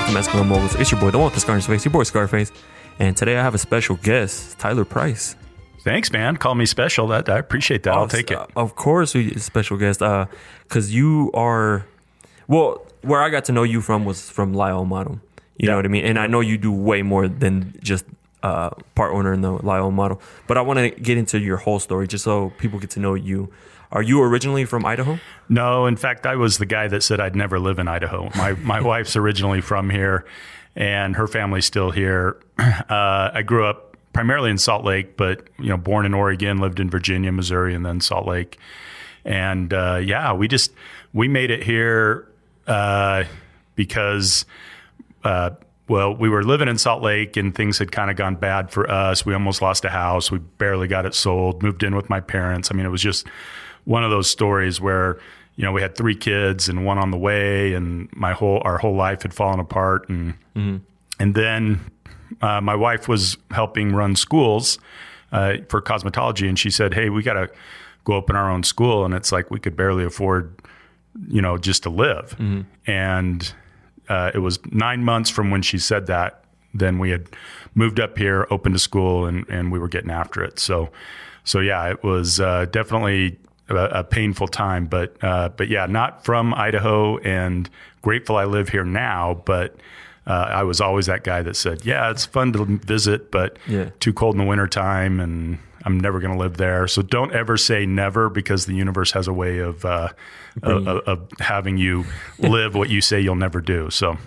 back to Masculine Moguls. It's your boy, the one with the scar on his face, your boy Scarface. And today I have a special guest, Tyler Price. Thanks, man. Call me special. That I appreciate that. I'll take it. Uh, of course, we special guest. Uh, cause you are, well, where I got to know you from was from Lyle Model. You know what I mean? And I know you do way more than just uh, part owner in the Lyle Model. But I want to get into your whole story just so people get to know you. Are you originally from Idaho? No, in fact, I was the guy that said I'd never live in Idaho. My my wife's originally from here, and her family's still here. Uh, I grew up primarily in Salt Lake, but you know, born in Oregon, lived in Virginia, Missouri, and then Salt Lake. And uh, yeah, we just we made it here uh, because. Uh, well, we were living in Salt Lake and things had kind of gone bad for us. We almost lost a house. We barely got it sold, moved in with my parents. I mean, it was just one of those stories where, you know, we had three kids and one on the way and my whole, our whole life had fallen apart. And, and then uh, my wife was helping run schools uh, for cosmetology. And she said, Hey, we got to go open our own school. And it's like, we could barely afford, you know, just to live. And, uh, it was nine months from when she said that. Then we had moved up here, opened a school, and, and we were getting after it. So, so yeah, it was uh, definitely a, a painful time. But uh, but yeah, not from Idaho, and grateful I live here now. But uh, I was always that guy that said, "Yeah, it's fun to visit, but Yeah. too cold in the wintertime, and I'm never going to live there." So don't ever say never, because the universe has a way of uh, of, of, of having you live what you say you'll never do. So.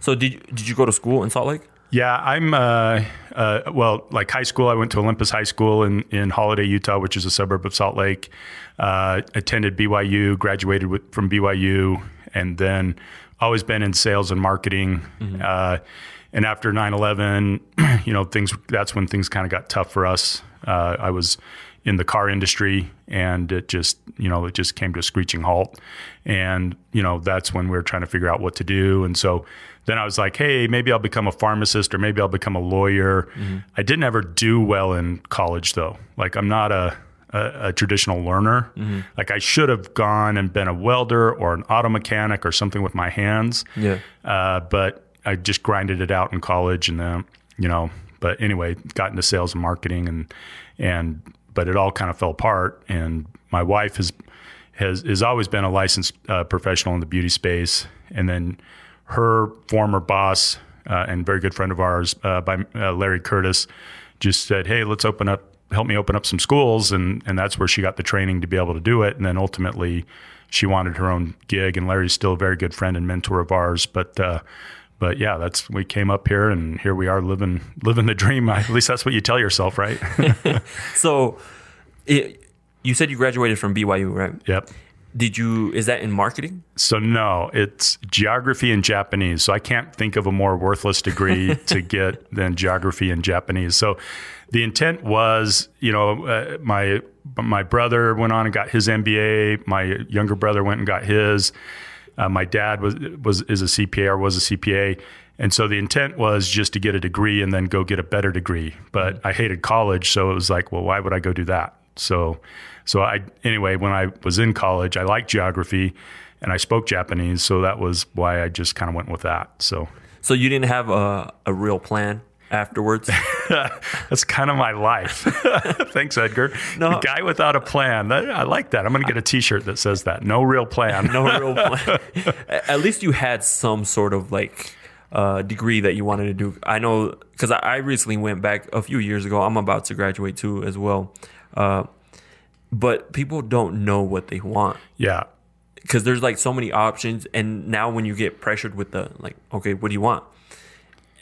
So did did you go to school in Salt Lake? Yeah, I'm. Uh, uh, well, like high school, I went to Olympus High School in in Holladay, Utah, which is a suburb of Salt Lake. Uh, attended BYU, graduated with, from BYU, and then always been in sales and marketing. Uh, and after 9/11, you know, things. That's when things kind of got tough for us. Uh, I was in the car industry, and it just, you know, it just came to a screeching halt. And you know, that's when we were trying to figure out what to do. And so then I was like, hey, maybe I'll become a pharmacist or maybe I'll become a lawyer. I didn't ever do well in college though. Like I'm not a a, a traditional learner. Like I should have gone and been a welder or an auto mechanic or something with my hands. Yeah. Uh, but I just grinded it out in college and then, you know, but anyway, got into sales and marketing and, and, but it all kind of fell apart. And my wife has, has, has always been a licensed uh, professional in the beauty space. And then her former boss uh, and very good friend of ours uh, by uh, Larry Curtis just said, Hey, let's open up, help me open up some schools. And, and that's where she got the training to be able to do it. And then ultimately she wanted her own gig and Larry's still a very good friend and mentor of ours. But, uh, but yeah, that's we came up here and here we are living living the dream. At least that's what you tell yourself, right? So it, you said you graduated from BYU, right? yep. Did you, is that in marketing? So no, it's geography and Japanese. So I can't think of a more worthless degree to get than geography and Japanese. So the intent was, you know, uh, my my brother went on and got his MBA. My younger brother went and got his. Uh, my dad was was is a CPA or was a CPA. And so the intent was just to get a degree and then go get a better degree. But I hated college, so it was like, well, why would I go do that? So, so I anyway, when I was in college, I liked geography, and I spoke Japanese, so that was why I just kind of went with that. So So you didn't have a, a real plan afterwards? that's kind of my life. Thanks, Edgar. No. The guy without a plan. That- I like that. I'm going to get a T-shirt that says that. No real plan. no real plan. At least you had some sort of like uh, degree that you wanted to do. I know because I, I recently went back a few years ago. I'm about to graduate too as well. Uh, but people don't know what they want Yeah. because there's like so many options. And now when you get pressured with the like, okay, what do you want?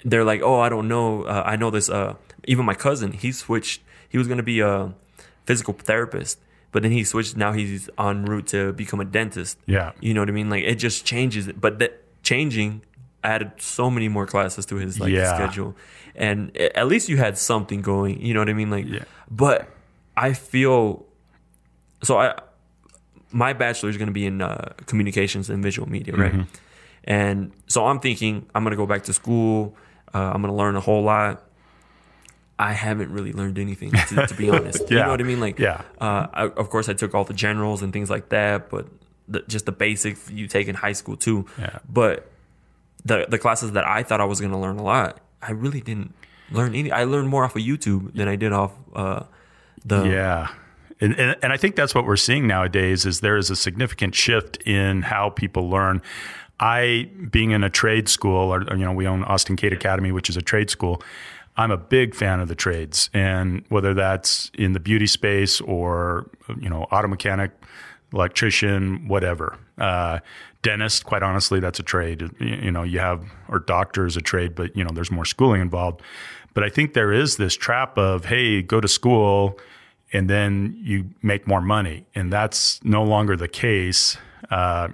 They're like, oh, I don't know. Uh, I know this. Uh, even my cousin, he switched. He was gonna be a physical therapist, but then he switched. Now he's en route to become a dentist. Yeah. You know what I mean? Like it just changes it. But that changing added so many more classes to his like Yeah. schedule. And at least you had something going. You know what I mean? Like Yeah. but I feel so I my bachelor is going to be in uh, communications and visual media, right? Mm-hmm. And so I'm thinking I'm going to go back to school. Uh, I'm going to learn a whole lot. I haven't really learned anything, to, to be honest. yeah. You know what I mean? Like, Yeah. Uh, I, of course, I took all the generals and things like that, but the, just the basics you take in high school too. Yeah. But the the classes that I thought I was going to learn a lot, I really didn't learn any. I learned more off of YouTube than I did off uh, the Yeah. And, and, and I think that's what we're seeing nowadays is there is a significant shift in how people learn. I, being in a trade school, or, you know, we own Austin Kade Academy, which is a trade school. I'm a big fan of the trades, and whether that's in the beauty space or you know, auto mechanic, electrician, whatever, uh, dentist. Quite honestly, that's a trade. You, you know, you have or doctor is a trade, but you know, there's more schooling involved. But I think there is this trap of hey, go to school and then you make more money. And that's no longer the case. Uh,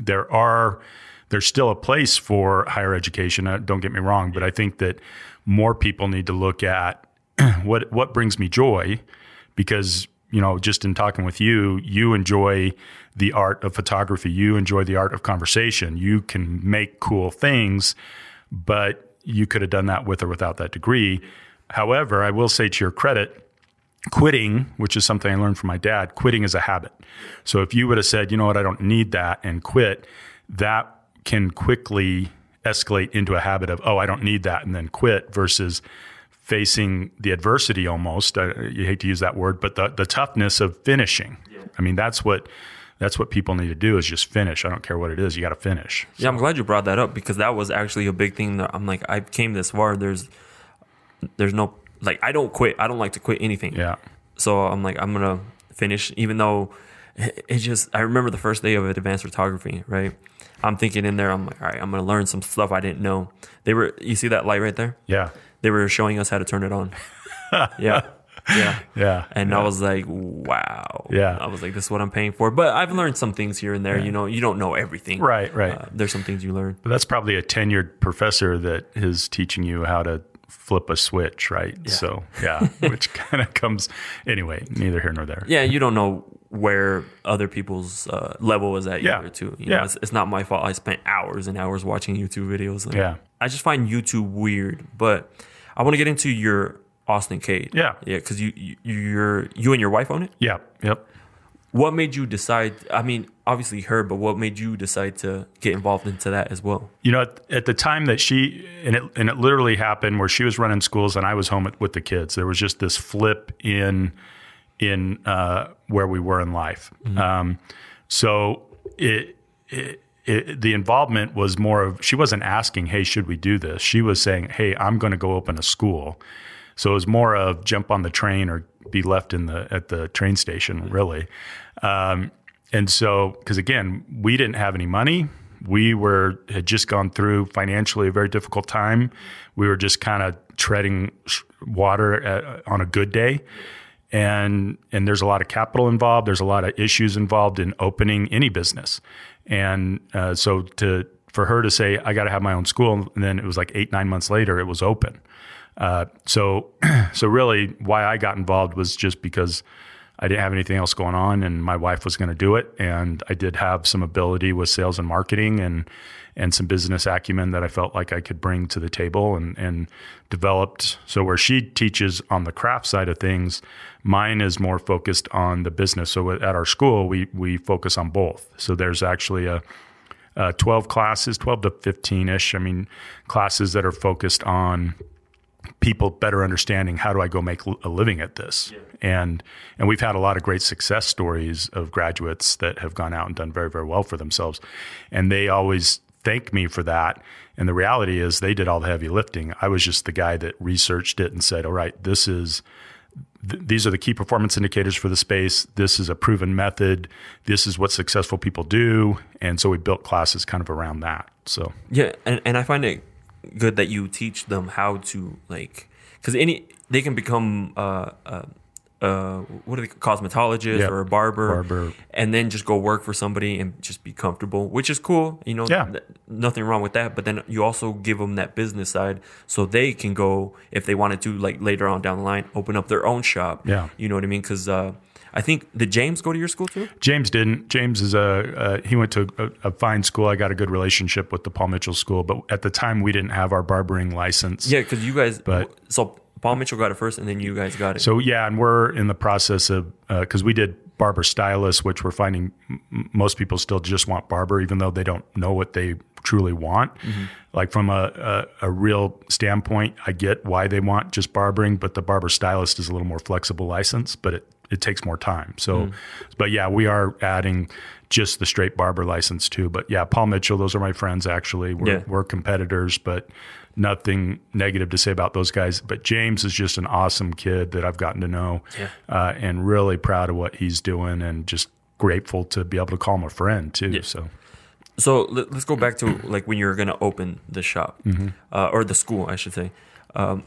there are there's still a place for higher education. Uh, don't get me wrong, but I think that more people need to look at what what brings me joy, because you know, just in talking with you, you enjoy the art of photography. You enjoy the art of conversation. You can make cool things, but you could have done that with or without that degree. However, I will say to your credit, quitting, which is something I learned from my dad, quitting is a habit. So if you would have said, you know what, I don't need that and quit, that can quickly escalate into a habit of, oh, I don't need that and then quit versus facing the adversity almost. Uh, you hate to use that word, but the, the toughness of finishing. Yeah. I mean, that's what that's what people need to do is just finish. I don't care what it is, you got to finish. Yeah, I'm glad you brought that up because that was actually a big thing. That I'm like, I came this far. There's there's no like I don't quit. I don't like to quit anything. Yeah. So I'm like I'm gonna finish, even though it, it just. I remember the first day of advanced photography. Right. I'm thinking in there. I'm like, all right, I'm gonna learn some stuff I didn't know. They were. You see that light right there? Yeah. They were showing us how to turn it on. yeah. Yeah. Yeah. And yeah. I was like, wow. Yeah. I was like, this is what I'm paying for. But I've learned some things here and there. Yeah. You know, you don't know everything. Right, right. Uh, there's some things you learn. But that's probably a tenured professor that is teaching you how to flip a switch, right? Yeah. So, yeah, which kind of comes anyway, neither here nor there. Yeah, you don't know where other people's uh, level is at yeah. either, too. You yeah. know, it's, it's, not my fault. I spent hours and hours watching YouTube videos. Like, yeah. I just find YouTube weird, but I want to get into your Austin Kade. Yeah. Yeah, because you, you, you're, you and your wife own it? Yeah, yep. What made you decide? I mean, obviously her, but what made you decide to get involved into that as well? You know, at, at the time that she and it and it literally happened where she was running schools and I was home with the kids. There was just this flip in in uh, where we were in life. Mm-hmm. Um, so it, it, it, the involvement was more of she wasn't asking, "Hey, should we do this?" She was saying, "Hey, I'm going to go open a school." So it was more of jump on the train or be left in the at the train station, really. Um, and so, because again, we didn't have any money. We were had just gone through financially a very difficult time. We were just kind of treading water at, on a good day, and and there's a lot of capital involved. There's a lot of issues involved in opening any business, and uh, so to for her to say I got to have my own school, and then it was like eight nine months later it was open. Uh, so so really, why I got involved was just because I didn't have anything else going on, and my wife was going to do it, and I did have some ability with sales and marketing and and some business acumen that I felt like I could bring to the table and and developed. So where she teaches on the craft side of things, mine is more focused on the business. So at our school, we we focus on both. So there's actually a uh, 12 classes, 12 to 15 ish. I mean, classes that are focused on people better understanding how do I go make a living at this. Yeah. And and we've had a lot of great success stories of graduates that have gone out and done very very well for themselves. And they always thank me for that. And the reality is they did all the heavy lifting. I was just the guy that researched it and said, "All right, this is th- these are the key performance indicators for the space. This is a proven method. This is what successful people do." And so we built classes kind of around that. So Yeah, and and I find it good that you teach them how to like because any they can become uh, uh, uh, what are they cosmetologist Yep. or a barber, Barber. and then just go work for somebody and just be comfortable, which is cool. You know, Yeah. th- nothing wrong with that. But then you also give them that business side so they can go if they wanted to, like later on down the line, open up their own shop. Yeah. you know what I mean? Because uh, I think did James go to your school too? James didn't. James is a uh, he went to a, a fine school. I got a good relationship with the Paul Mitchell School, but at the time we didn't have our barbering license. Yeah, because you guys. But- so Paul Mitchell got it first, and then you guys got it. So yeah, and we're in the process of because we did barber stylists, which we're finding m- most people still just want barber, even though they don't know what they truly want. Like from a, a, a real standpoint, I get why they want just barbering, but the barber stylist is a little more flexible license, but it, it takes more time. So, but yeah, we are adding just the straight barber license too. But yeah, Paul Mitchell, those are my friends actually. We're, Yeah. we're competitors, but nothing negative to say about those guys. But James is just an awesome kid that I've gotten to know Yeah. uh, and really proud of what he's doing and just grateful to be able to call him a friend too. So So let, us go back to like when you're gonna open the shop Mm-hmm. uh, or the school, I should say. Um,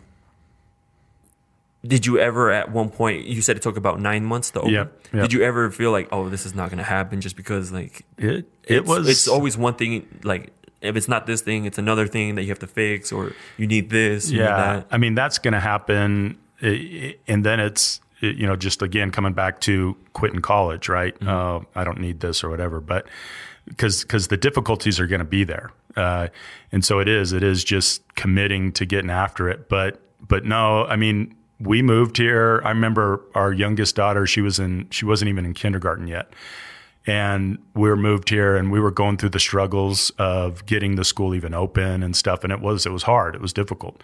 did you ever, at one point, you said it took about nine months to open? Yep, yep. Did you ever feel like, oh, this is not gonna happen, just because like it, it was, It's always one thing. Like if it's not this thing, it's another thing that you have to fix, or you need this. You yeah. Need that. I mean, that's going to happen. And then it's, you know, just again, coming back to quitting college, right? Mm-hmm. Uh, I don't need this or whatever, but because, because the difficulties are going to be there. Uh, and so it is, it is just committing to getting after it. But, but no, I mean, we moved here. I remember our youngest daughter, she was in, she wasn't even in kindergarten yet. And we were moved here and we were going through the struggles of getting the school even open and stuff. And it was, it was hard. It was difficult.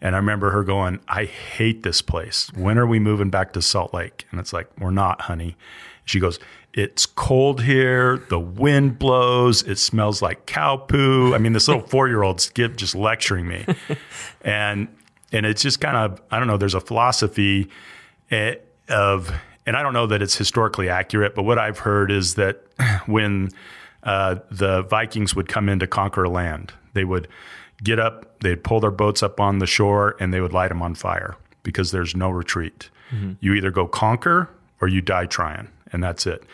And I remember her going, I hate this place. When are we moving back to Salt Lake? And it's like, we're not, honey. She goes, it's cold here. The wind blows. It smells like cow poo. I mean, this little four year old skip just lecturing me. and, and it's just kind of, I don't know, there's a philosophy eh, of, and I don't know that it's historically accurate, but what I've heard is that when uh, the Vikings would come in to conquer land, they would get up, they'd pull their boats up on the shore, and they would light them on fire because there's no retreat. You either go conquer or you die trying, and that's it.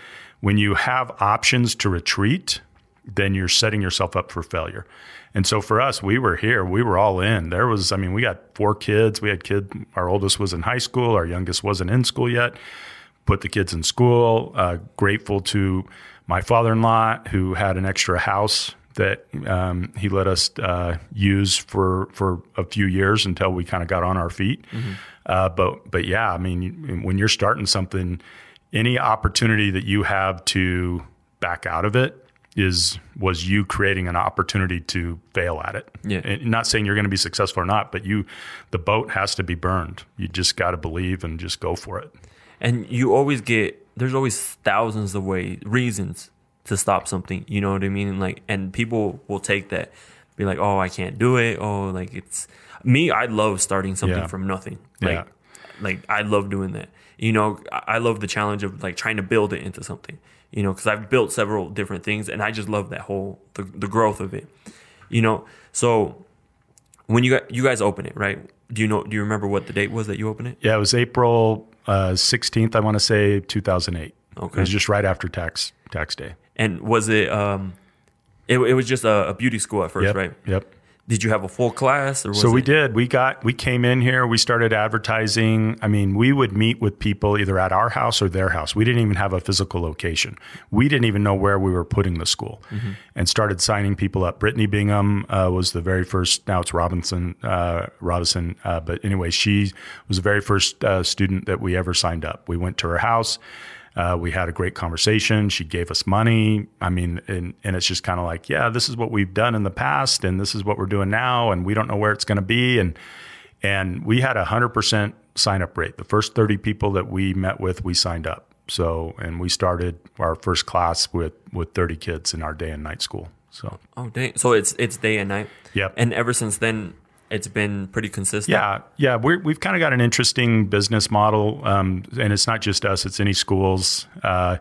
When you have options to retreat, then you're setting yourself up for failure. And so for us, we were here, we were all in. There was, I mean, we got four kids. We had kid, our oldest was in high school, our youngest wasn't in school yet. Put the kids in school. Uh, grateful to my father-in-law who had an extra house that um, he let us uh, use for for a few years until we kind of got on our feet. Uh, but but yeah, I mean, when you're starting something, any opportunity that you have to back out of it is was you creating an opportunity to fail at it. Yeah. And not saying you're going to be successful or not, but you the boat has to be burned. You just got to believe and just go for it. and you always get there's always thousands of ways reasons to stop something you know what i mean like and people will take that be like oh i can't do it oh like it's me i love starting something Yeah. from nothing like Yeah. like i love doing that you know i I love the challenge of like trying to build it into something you know because i've built several different things and i just love that whole the, the growth of it you know so when you got you guys open it right do you know do you remember what the date was that you opened it Yeah, it was April uh, 16th, I want to say 2008. Okay. It was just right after tax tax day. And was it um it, it was just a, a beauty school at first, Yep. right? Yep. Did you have a full class or was So we it- did. We got we came in here, we started advertising. I mean, we would meet with people either at our house or their house. We didn't even have a physical location. We didn't even know where we were putting the school. And started signing people up. Brittany Bingham uh, was the very first now it's Robinson uh, Robinson, uh, but anyway, she was the very first uh, student that we ever signed up. We went to her house. Uh, we had a great conversation. She gave us money. I mean, and, and it's just kind of like, yeah, this is what we've done in the past, and this is what we're doing now, and we don't know where it's going to be. And and we had a hundred percent sign up rate. The first thirty people that we met with, we signed up. So, and we started our first class with with thirty kids in our day and night school. So, Oh dang. So it's it's day and night. Yep. And ever since then it's been pretty consistent. Yeah, yeah, we're, we've kind of got an interesting business model, um, and it's not just us; it's any schools. Uh,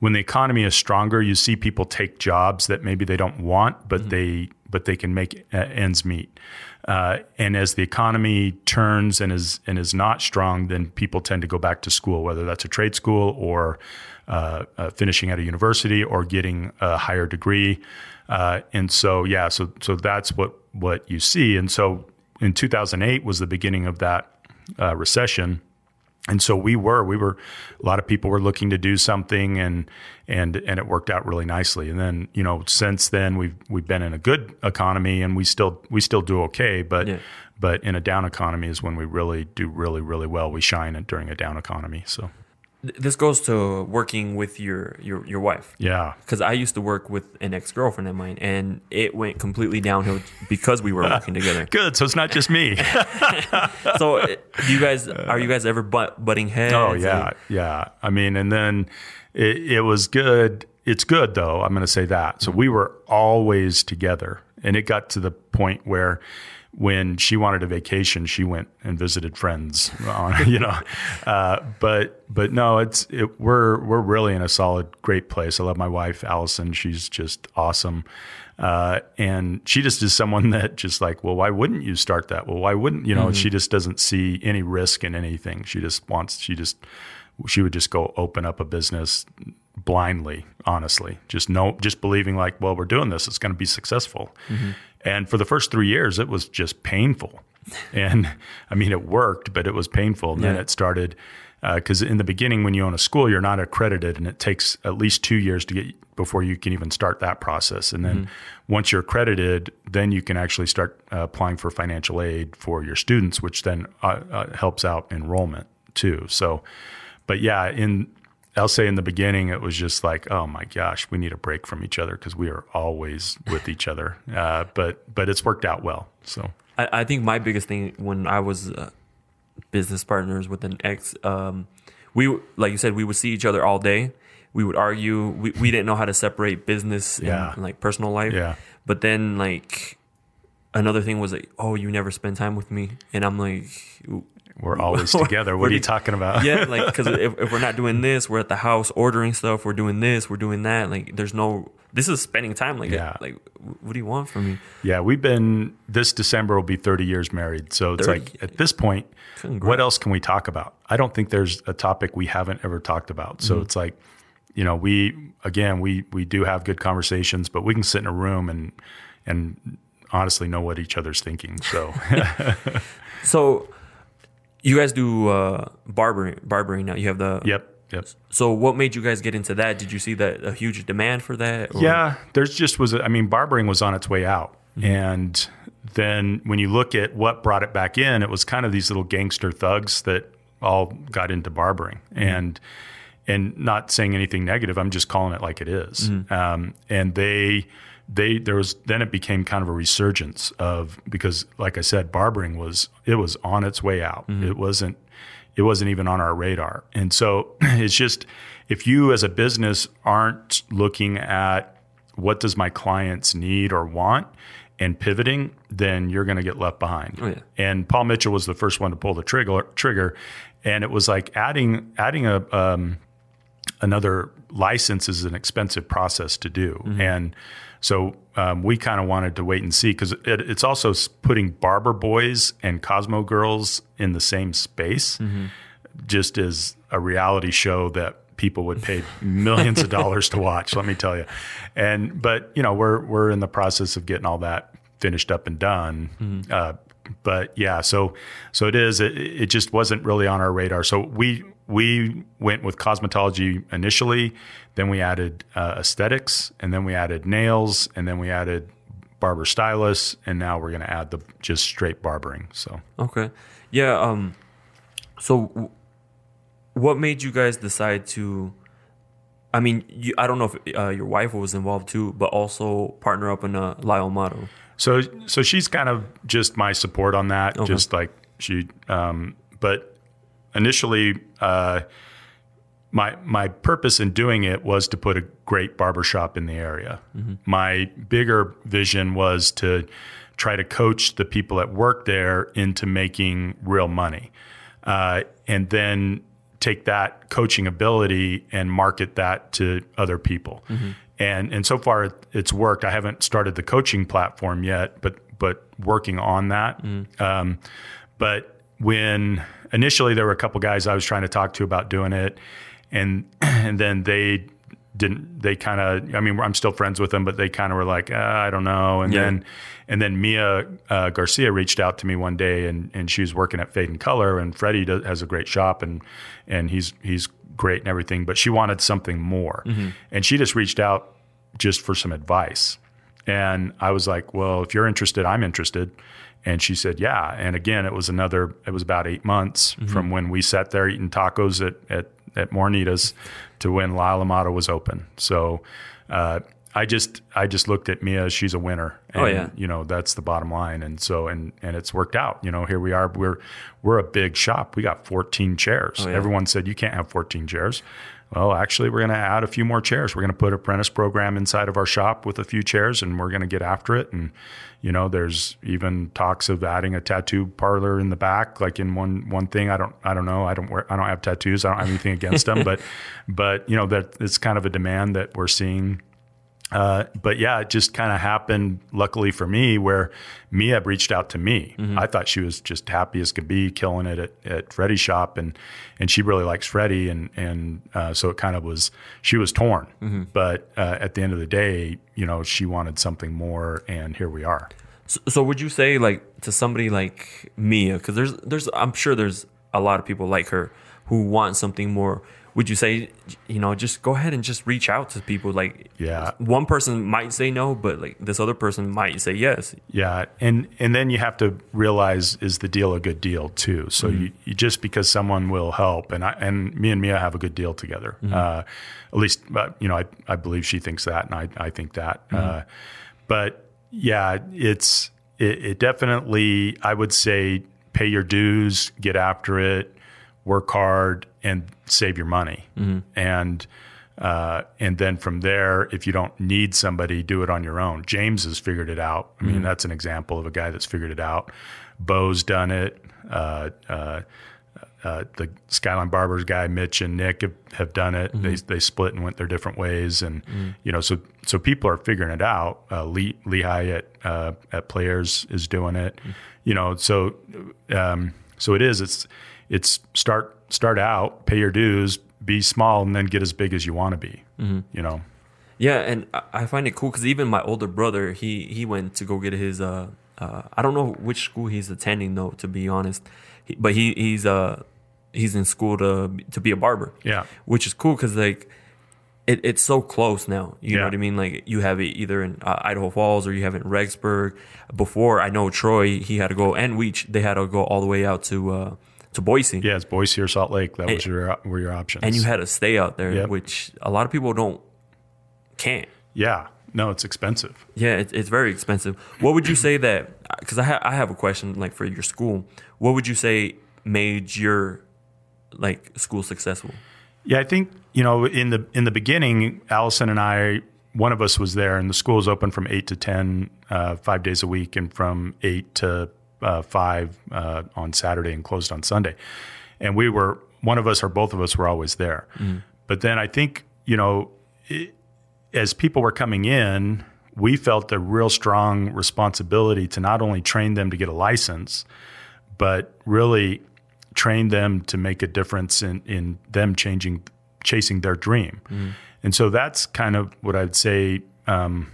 when the economy is stronger, you see people take jobs that maybe they don't want, but they but they can make uh, ends meet. Uh, and as the economy turns and is and is not strong, then people tend to go back to school, whether that's a trade school or uh, uh, finishing at a university or getting a higher degree. Uh, and so, yeah, so so that's what what you see. And so, in 2008 was the beginning of that uh, recession. and so we were we were a lot of people were looking to do something and and and it worked out really nicely and then you know since then we've we've been in a good economy and we still we still do okay but Yeah. but in a down economy is when we really do really really well we shine during a down economy so This goes to working with your your your wife. yeah Because I used to work with an ex girlfriend of mine, and it went completely downhill because we were working together. good so it's not just me So, uh, do you guys are you guys ever butt, butting heads? Oh yeah, yeah. I mean, and then it, it was good. It's good though. I'm going to say that. So we were always together, and it got to the point where when she wanted a vacation, she went and visited friends. On, you know, uh, but but no, it's it, we're we're really in a solid, great place. I love my wife, Allison. She's just awesome. Uh, and she just is someone that just like, well, why wouldn't you start that? Well, why wouldn't you know? She just doesn't see any risk in anything. She just wants. She just she would just go open up a business blindly, honestly, just no, just believing like, well, we're doing this, it's going to be successful. And for the first three years, it was just painful. And I mean, it worked, but it was painful. And then it started because in the beginning, when you own a school, you're not accredited, and it takes at least two years to get before you can even start that process. And then once you're accredited, then you can actually start uh, applying for financial aid for your students, which then uh, uh, helps out enrollment too. So, but yeah, in I'll say in the beginning, it was just like, oh my gosh, we need a break from each other because we are always with each other. Uh, but but it's worked out well. So I, I think my biggest thing when I was uh, business partners with an ex, um, we like you said, we would see each other all day. We would argue. We, we didn't know how to separate business Yeah. and like personal life. Yeah. But then like another thing was like, oh, you never spend time with me, and I'm like, we're always together. What are you talking about? yeah, like because if, if we're not doing this, we're at the house ordering stuff. We're doing this, we're doing that. Like there's no. This is spending time. Like Yeah. like what do you want from me? Yeah, we've been this December will be 30 years married. So it's 30. like at this point, what else can we talk about? I don't think there's a topic we haven't ever talked about. So mm-hmm. it's like, you know, we again, we we do have good conversations, but we can sit in a room and and honestly know what each other's thinking. So So you guys do uh, barbering barbering now. You have the yep, yep. So what made you guys get into that? Did you see that a huge demand for that? or- Yeah, there's just was. a- I mean, barbering was on its way out, and then when you look at what brought it back in, it was kind of these little gangster thugs that all got into barbering, and and not saying anything negative. I'm just calling it like it is. Um, and they they there was then it became kind of a resurgence of because like I said, barbering was it was on its way out. It wasn't it wasn't even on our radar. And so it's just if you as a business aren't looking at what does my clients need or want and pivoting, then you're going to get left behind. Oh, yeah. And Paul Mitchell was the first one to pull the trigger trigger and it was like adding adding a um, another license is an expensive process to do. And so um, we kind of wanted to wait and see because it, it's also putting barber boys and Cosmo girls in the same space, just as a reality show that people would pay millions of dollars to watch. Let me tell you. And but you know we're we're in the process of getting all that finished up and done. Uh, but yeah, so so it is. It, it just wasn't really on our radar. So we we went with cosmetology initially, then we added uh, aesthetics, and then we added nails, and then we added barber stylists, and now we're going to add the just straight barbering. So Okay. Yeah. Um. So, w- what made you guys decide to? I mean, you, I don't know if uh, your wife was involved too, but also partner up in a Lyle Motto. So so she's kind of just my support on that. Just like she, um, but initially, uh, my my purpose in doing it was to put a great barbershop in the area. My bigger vision was to try to coach the people that work there into making real money, uh, and then take that coaching ability and market that to other people. And and so far it's worked. I haven't started the coaching platform yet, but but working on that. Um, but when initially there were a couple guys I was trying to talk to about doing it, and and then they didn't they kind of i mean i'm still friends with them but they kind of were like uh, i don't know. And Yeah. then and then mia uh, garcia reached out to me one day and and she was working at fade and color and freddie does, has a great shop and and he's he's great and everything but she wanted something more. And she just reached out just for some advice and I was like, well, if you're interested, I'm interested. And she said, yeah. And again, it was another, it was about eight months from when we sat there eating tacos at, at, at Mornitas to when La Alamada was open. So, uh, I just, I just looked at Mia. She's a winner. And, Oh, yeah. You know, that's the bottom line. And so, and, and it's worked out, you know, here we are, we're, we're a big shop. We got 14 chairs. Oh, yeah. Everyone said you can't have 14 chairs. Well, actually, we're going to add a few more chairs. We're going to put apprentice program inside of our shop with a few chairs, and we're going to get after it. And you know, there's even talks of adding a tattoo parlor in the back, like in one one thing. I don't, I don't know. I don't wear, I don't have tattoos. I don't have anything against them, but but you know that it's kind of a demand that we're seeing uh, but yeah, it just kind of happened, luckily for me, where Mia reached out to me. I thought she was just happy as could be, killing it at, at Freddie's shop, and and she really likes Freddie, and and uh, so it kind of was she was torn. But uh, at the end of the day, you know, she wanted something more, and here we are. So, so would you say like to somebody like Mia, because there's there's I'm sure there's a lot of people like her who want something more. Would you say you know just go ahead and just reach out to people like Yeah. one person might say no, but like this other person might say yes. Yeah, and and then you have to realize is the deal a good deal too. So you, you just because someone will help, and I and me and Mia have a good deal together. Uh, at least, uh, you know, I I believe she thinks that, and I I think that. Uh, but yeah, it's it, it definitely I would say pay your dues, get after it, work hard, and save your money, and. Uh, and then from there, if you don't need somebody, do it on your own. James has figured it out. I mean, that's an example of a guy that's figured it out. Bo's done it. Uh, uh, uh, the Skyline Barbers guy, Mitch and Nick have, have done it. They they split and went their different ways, and you know, so so people are figuring it out. Uh, Lee, Lehigh at uh, at Players is doing it. You know, so um, so it is. It's it's start start out, pay your dues, be small, and then get as big as you want to be. You know, Yeah, and I- find it cool because even my older brother, he he went to go get his uh, uh I don't know which school he's attending though, to be honest, he, but he he's uh he's in school to to be a barber. Yeah. which is cool because like. It, it's so close now. You know what I mean? Like you have it either in uh, Idaho Falls or you have it in Rexburg. Before I know Troy, he had to go and Weech. They had to go all the way out to uh, to Boise. yeah, it's Boise or Salt Lake. That was your were your options. and you had to stay out there, Yep. which a lot of people don't can't. yeah, no, it's expensive. Yeah, it, it's very expensive. What would you say that? Because I ha- I have a question like for your school. What would you say made your like school successful? Yeah, I think you know in the in the beginning, Allison and I, one of us was there, and the school was open from eight to ten, uh, five days a week, and from eight to uh, five uh, on Saturday, and closed on Sunday. And we were one of us or both of us were always there. But then I think you know, it, as people were coming in, we felt a real strong responsibility to not only train them to get a license, but really train them to make a difference in, in them changing, chasing their dream. And so that's kind of what I'd say um,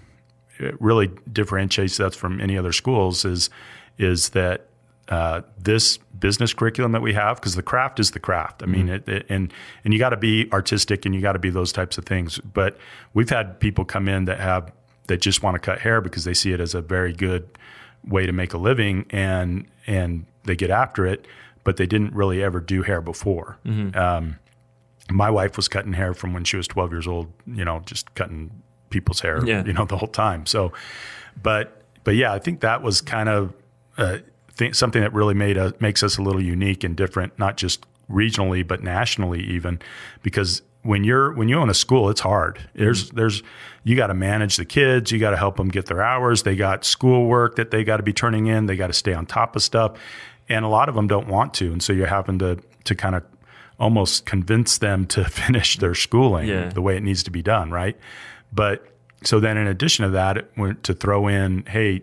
it really differentiates us from any other schools is, is that uh, this business curriculum that we have, because the craft is the craft. I mean, it, it, and and you got to be artistic and you got to be those types of things. But we've had people come in that have that just want to cut hair because they see it as a very good way to make a living, and and they get after it, but they didn't really ever do hair before. Um, my wife was cutting hair from when she was 12 years old. You know, just cutting people's hair. Yeah. You know, the whole time. So, but but yeah, I think that was kind of uh, th- something that really made us makes us a little unique and different, not just regionally but nationally even, because when you're when you own a school, it's hard. There's there's you got to manage the kids, you got to help them get their hours. They got schoolwork that they got to be turning in. They got to stay on top of stuff, and a lot of them don't want to, and so you're having to to kind of almost convince them to finish their schooling Yeah. the way it needs to be done, right? But so then, in addition to that, it went to throw in, hey,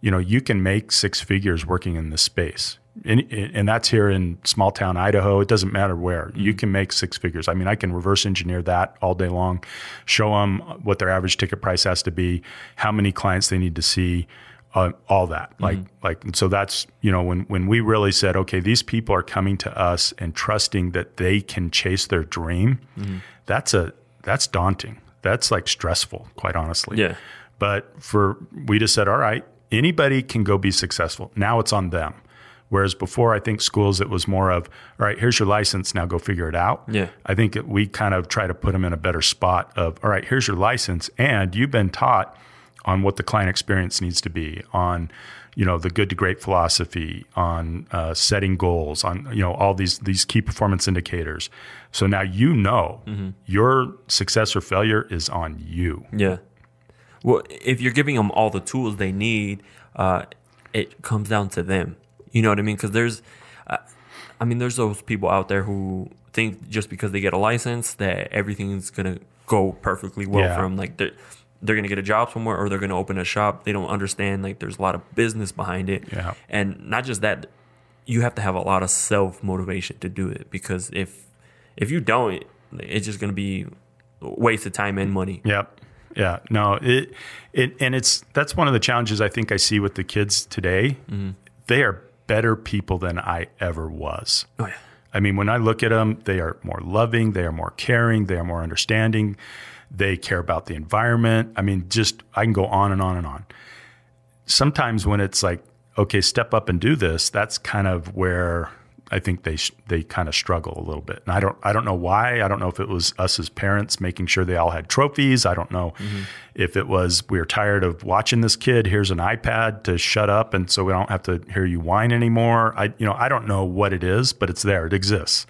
you know, you can make six figures working in this space. and, and that's here in small town Idaho. It doesn't matter where. You mm-hmm. can make six figures. I mean, I can reverse engineer that all day long, show them what their average ticket price has to be, how many clients they need to see, uh, all that. Mm-hmm. Like, like, so that's you know when when we really said, okay, these people are coming to us and trusting that they can chase their dream. Mm-hmm. That's a that's daunting. That's like stressful, quite honestly. Yeah. But for we just said, all right, anybody can go be successful. Now it's on them. Whereas before, I think schools it was more of, all right, here's your license. Now go figure it out. Yeah. I think it, we kind of try to put them in a better spot of, all right, here's your license, and you've been taught on what the client experience needs to be, on you know the good to great philosophy, on uh, setting goals, on you know all these these key performance indicators. So now you know your success or failure is on you. Yeah. Well, if you're giving them all the tools they need, uh, it comes down to them. You know what I mean? Because there's, uh, I mean, there's those people out there who think just because they get a license that everything's gonna go perfectly well Yeah. for them. Like they're they're gonna get a job somewhere or they're gonna open a shop. They don't understand like there's a lot of business behind it. Yeah. And not just that, you have to have a lot of self motivation to do it because if if you don't, it's just gonna be a waste of time and money. Yep. Yeah. No. It. It. And it's that's one of the challenges I think I see with the kids today. Mm-hmm. They are better people than I ever was. Oh yeah. I mean, when I look at them, they are more loving, they are more caring, they are more understanding, they care about the environment. I mean, just I can go on and on and on. Sometimes when it's like, okay, step up and do this, that's kind of where I think they sh- they kind of struggle a little bit. And I don't I don't know why. I don't know if it was us as parents making sure they all had trophies. I don't know if it was we are tired of watching this kid. Here's an iPad to shut up, and so we don't have to hear you whine anymore. I you know I don't know what it is, but it's there. It exists.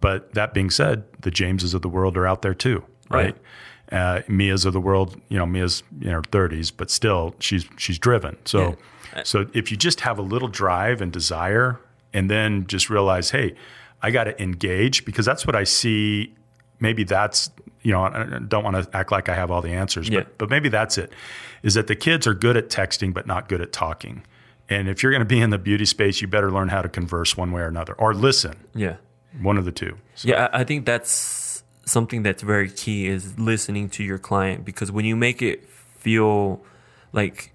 But that being said, the Jameses of the world are out there too, right? Uh, Mia's of the world, you know, Mia's in her 30s, but still she's she's driven. So so if you just have a little drive and desire and then just realize, hey, I got to engage because that's what I see. Maybe that's, you know, I don't want to act like I have all the answers, Yeah. but, but maybe that's it is that the kids are good at texting, but not good at talking. And if you're going to be in the beauty space, you better learn how to converse one way or another or listen, Yeah. one of the two. So, Yeah, I I think that's something that's very key is listening to your client because when you make it feel like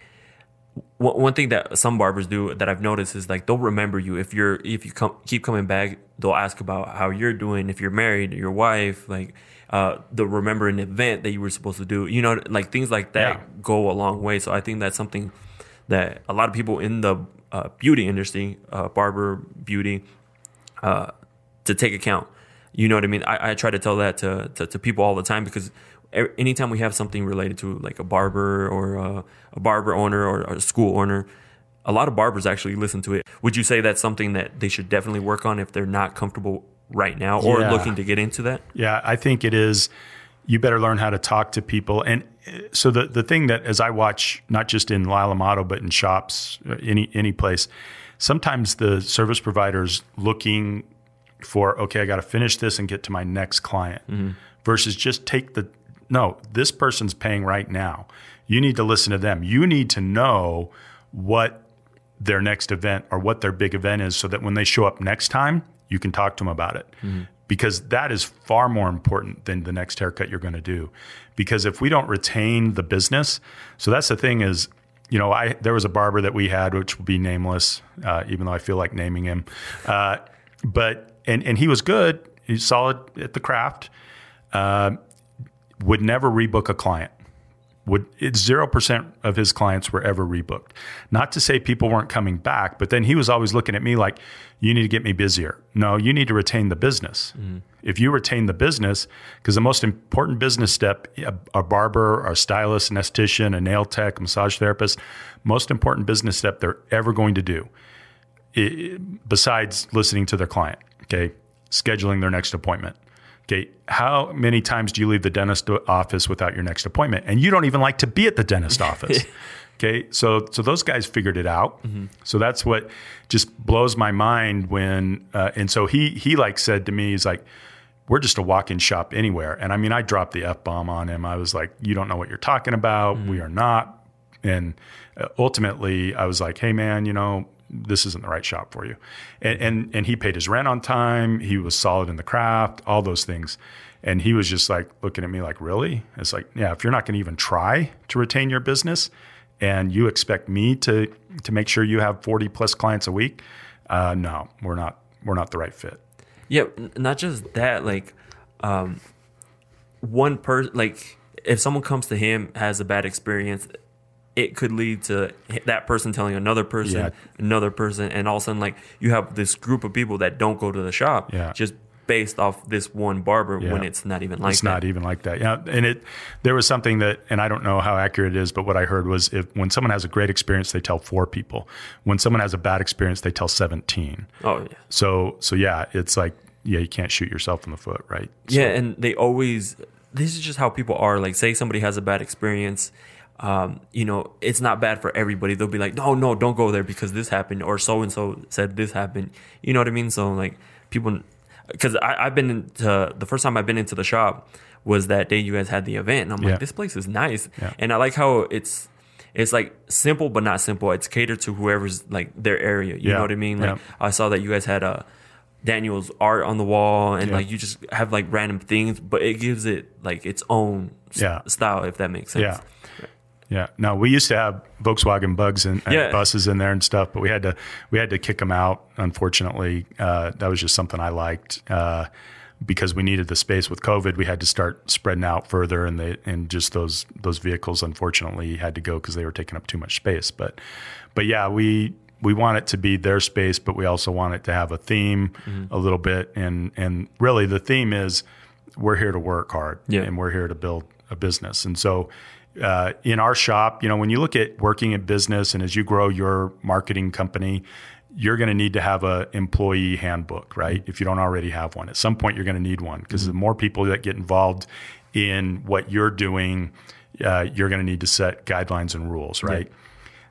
one thing that some barbers do that I've noticed is like they'll remember you if you're if you come keep coming back they'll ask about how you're doing if you're married your wife like uh they'll remember an event that you were supposed to do you know like things like that Yeah. go a long way so I think that's something that a lot of people in the uh, beauty industry uh, barber beauty uh, to take account. You know what I mean? I, I try to tell that to, to, to people all the time because anytime we have something related to like a barber or a, a barber owner or a school owner, a lot of barbers actually listen to it. Would you say that's something that they should definitely work on if they're not comfortable right now or Yeah. looking to get into that? Yeah, I think it is. You better learn how to talk to people. And so the the thing that as I watch, not just in Lila Motto, but in shops, uh, any any place, sometimes the service providers looking for okay, I got to finish this and get to my next client, versus just take the no. This person's paying right now. You need to listen to them. You need to know what their next event or what their big event is so that when they show up next time, you can talk to them about it. Because that is far more important than the next haircut you're going to do. Because if we don't retain the business, so that's the thing is, you know, I there was a barber that we had, which will be nameless, uh, even though I feel like naming him. Uh, but and and he was good. He's solid at the craft. Uh, would never rebook a client would zero percent of his clients were ever rebooked. Not to say people weren't coming back, but then he was always looking at me like, "You need to get me busier." No, you need to retain the business. Mm-hmm. If you retain the business, because the most important business step, a, a barber, a stylist, an esthetician, a nail tech, a massage therapist, most important business step they're ever going to do, i- besides listening to their client. Okay, scheduling their next appointment. Okay, how many times do you leave the dentist office without your next appointment? And you don't even like to be at the dentist office. Okay, so so those guys figured it out. So that's what just blows my mind when. Uh, and so he he like said to me, he's like, "We're just a walk-in shop anywhere." And I mean, I dropped the f bomb on him. I was like, "You don't know what you're talking about. We are not." And uh, ultimately, I was like, "Hey, man, you know." This isn't the right shop for you. And, and, and he paid his rent on time. He was solid in the craft, all those things. And he was just like looking at me like, really? It's like, yeah, if you're not going to even try to retain your business and you expect me to, to make sure you have 40 plus clients a week, uh, no, we're not, we're not the right fit. Yeah, not just that. Like, um, one person, like, if someone comes to him has a bad experience, it could lead to that person telling another person, yeah. another person, and all of a sudden, like, you have this group of people that don't go to the shop yeah. just based off this one barber yeah. when it's not even like that. it's that. not even like that. Yeah, and it there was something that, and I don't know how accurate it is, but what I heard was if when someone has a great experience, they tell four people. When someone has a bad experience, they tell seventeen. Oh yeah. So so yeah, it's like yeah, you can't shoot yourself in the foot, right? So, yeah, and they always. This is just how people are. Like, say somebody has a bad experience. Um, you know, it's not bad for everybody. They'll be like, no, no, don't go there because this happened, or so and so said this happened. You know what I mean? So like, people because I've been into the first time I've been into the shop was that day you guys had the event, and I'm Yeah. like, this place is nice, Yeah. and I like how it's it's like simple but not simple. It's catered to whoever's like their area. You Yeah. know what I mean? Like Yeah. I saw that you guys had a. Daniel's art on the wall, and Yeah. like you just have like random things, but it gives it like its own s- style, if that makes sense. Yeah. Yeah. No, we used to have Volkswagen bugs and, and Yeah. buses in there and stuff, but we had to we had to kick them out. Unfortunately, uh, that was just something I liked uh, because we needed the space with COVID. We had to start spreading out further, and they and just those those vehicles unfortunately had to go because they were taking up too much space. But but yeah, we we want it to be their space, but we also want it to have a theme a little bit, and and really the theme is we're here to work hard, Yeah. and we're here to build a business, and so uh, in our shop, you know, when you look at working in business and as you grow your marketing company, you're going to need to have a employee handbook, right? If you don't already have one, at some point you're going to need one because the more people that get involved in what you're doing, uh, you're going to need to set guidelines and rules, right?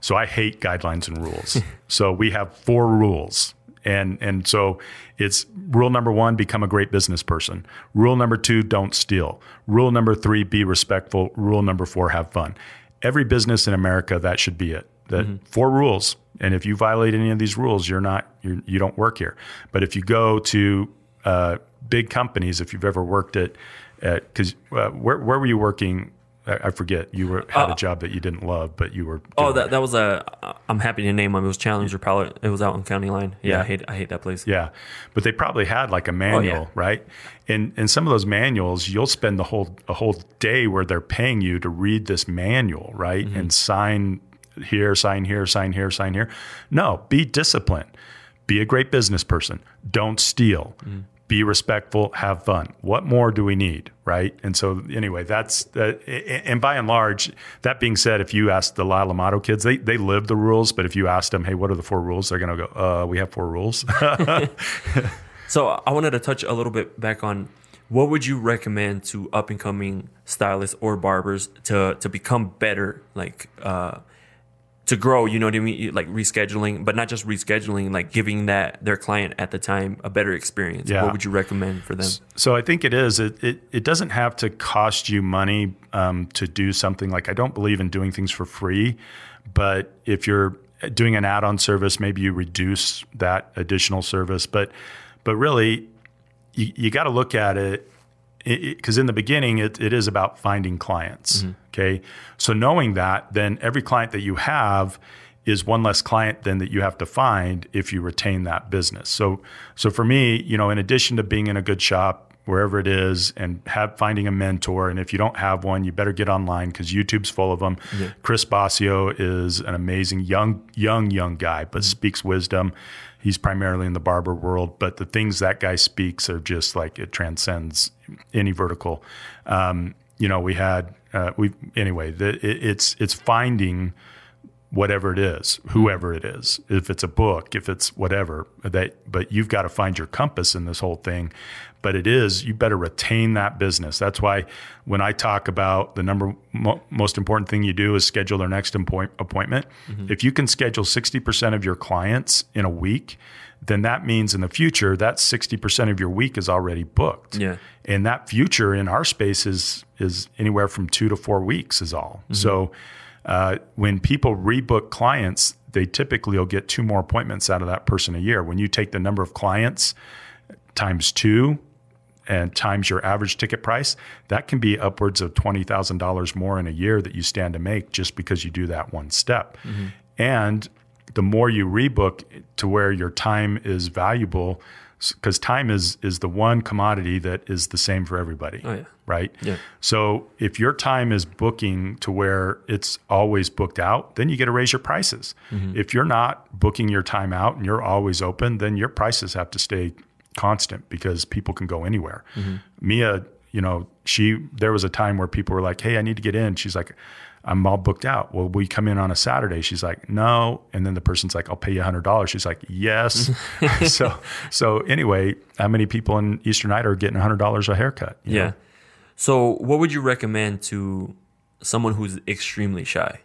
So I hate guidelines and rules. so we have four rules. And and so it's rule number 1 become a great business person. Rule number 2 don't steal. Rule number 3 be respectful. Rule number 4 have fun. Every business in America that should be it. That four rules. And if you violate any of these rules, you're not you're, you don't work here. But if you go to uh, big companies, if you've ever worked at at because uh, where where were you working I forget. You were had a uh, job that you didn't love, but you were. Oh, that it. that was a. I'm happy to name them. It was Challenger Pallet. It was out on County Line. Yeah, Yeah. I hate I hate that place. Yeah, but they probably had like a oh, manual, right? And and some of those manuals, you'll spend the whole a whole day where they're paying you to read this manual, right? Mm-hmm. And sign here, sign here, sign here, sign here. No, be disciplined. Be a great business person. Don't steal. Mm. Be respectful. Have fun. What more do we need, right? And so, anyway, that's that. And by and large, that being said, if you ask the La Lamato kids, they they live the rules. But if you ask them, hey, what are the four rules? They're to go, uh, we have four rules. So I wanted to touch a little bit back on what would you recommend to up and coming stylists or barbers to to become better, like uh, to grow. You know what I mean? Like rescheduling, but not just rescheduling, like giving that their client at the time a better experience. Yeah. What would you recommend for them? So I think it is. It it, it doesn't have to cost you money um, to do something. Like I don't believe in doing things for free, but if you're doing an add-on service, maybe you reduce that additional service. But but really, you, you got to look at it because in the beginning it, it is about finding clients okay? So knowing that then every client that you have is one less client than that you have to find if you retain that business. So so for me you know in addition to being in a good shop wherever it is and have finding a mentor and if you don't have one you better get online because youtube's full of them Chris Bossio is an amazing young young young guy but speaks wisdom. He's primarily in the barber world, but the things that guy speaks are just like it transcends any vertical. Um, you know, we had uh, we anyway. The, it, it's it's finding whatever it is, whoever it is. If it's a book, if it's whatever that, but you've got to find your compass in this whole thing. But it is you better retain that business. That's why when I talk about the number mo- most important thing you do is schedule their next appoint- appointment. If you can schedule sixty percent of your clients in a week, then that means in the future that sixty percent of your week is already booked. Yeah. and that future in our space is is anywhere from two to four weeks is all. So Uh, when people rebook clients, they typically will get two more appointments out of that person a year. When you take the number of clients times two and times your average ticket price, that can be upwards of $20,000 more in a year that you stand to make just because you do that one step. And the more you rebook to where your time is valuable, because time is is the one commodity that is the same for everybody, Oh, yeah. right? Yeah. So if your time is booking to where it's always booked out, then you get to raise your prices. Mm-hmm. If you're not booking your time out and you're always open, then your prices have to stay constant because people can go anywhere. Mm-hmm. Mia, you know, she there was a time where people were like, "Hey, I need to get in." She's like, "I'm all booked out." Well, we come in on a Saturday. She's like, "No," and then the person's like, "I'll pay you hundred dollars." She's like, "Yes." so, so anyway, how many people in Eastern Idaho are getting hundred dollars a haircut? you Yeah. know? So, what would you recommend to someone who's extremely shy?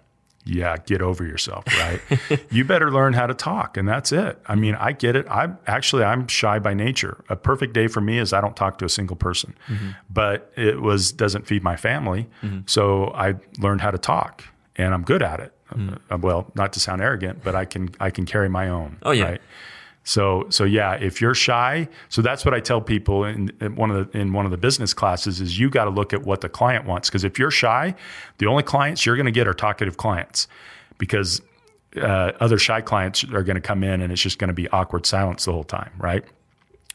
Yeah, get over yourself, right? you better learn how to talk, and that's it. I mean, I get it. I'm actually I'm shy by nature. A perfect day for me is I don't talk to a single person, mm-hmm. but it was doesn't feed my family, mm-hmm. so I learned how to talk, and I'm good at it. Mm. Uh, well, not to sound arrogant, but I can I can carry my own. Oh, yeah. right? So so yeah, if you're shy, so that's what I tell people in, in one of the in one of the business classes is you got to look at what the client wants because if you're shy, the only clients you're going to get are talkative clients because uh, other shy clients are going to come in and it's just going to be awkward silence the whole time, right?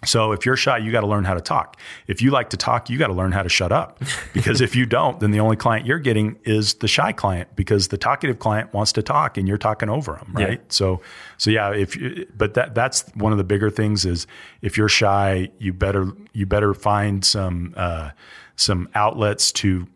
So if you're shy, you got to learn how to talk. If you like to talk, you got to learn how to shut up. Because if you don't, then the only client you're getting is the shy client because the talkative client wants to talk and you're talking over them, right? Yeah. So so yeah, if you, but that that's one of the bigger things is if you're shy, you better you better find some uh, some outlets to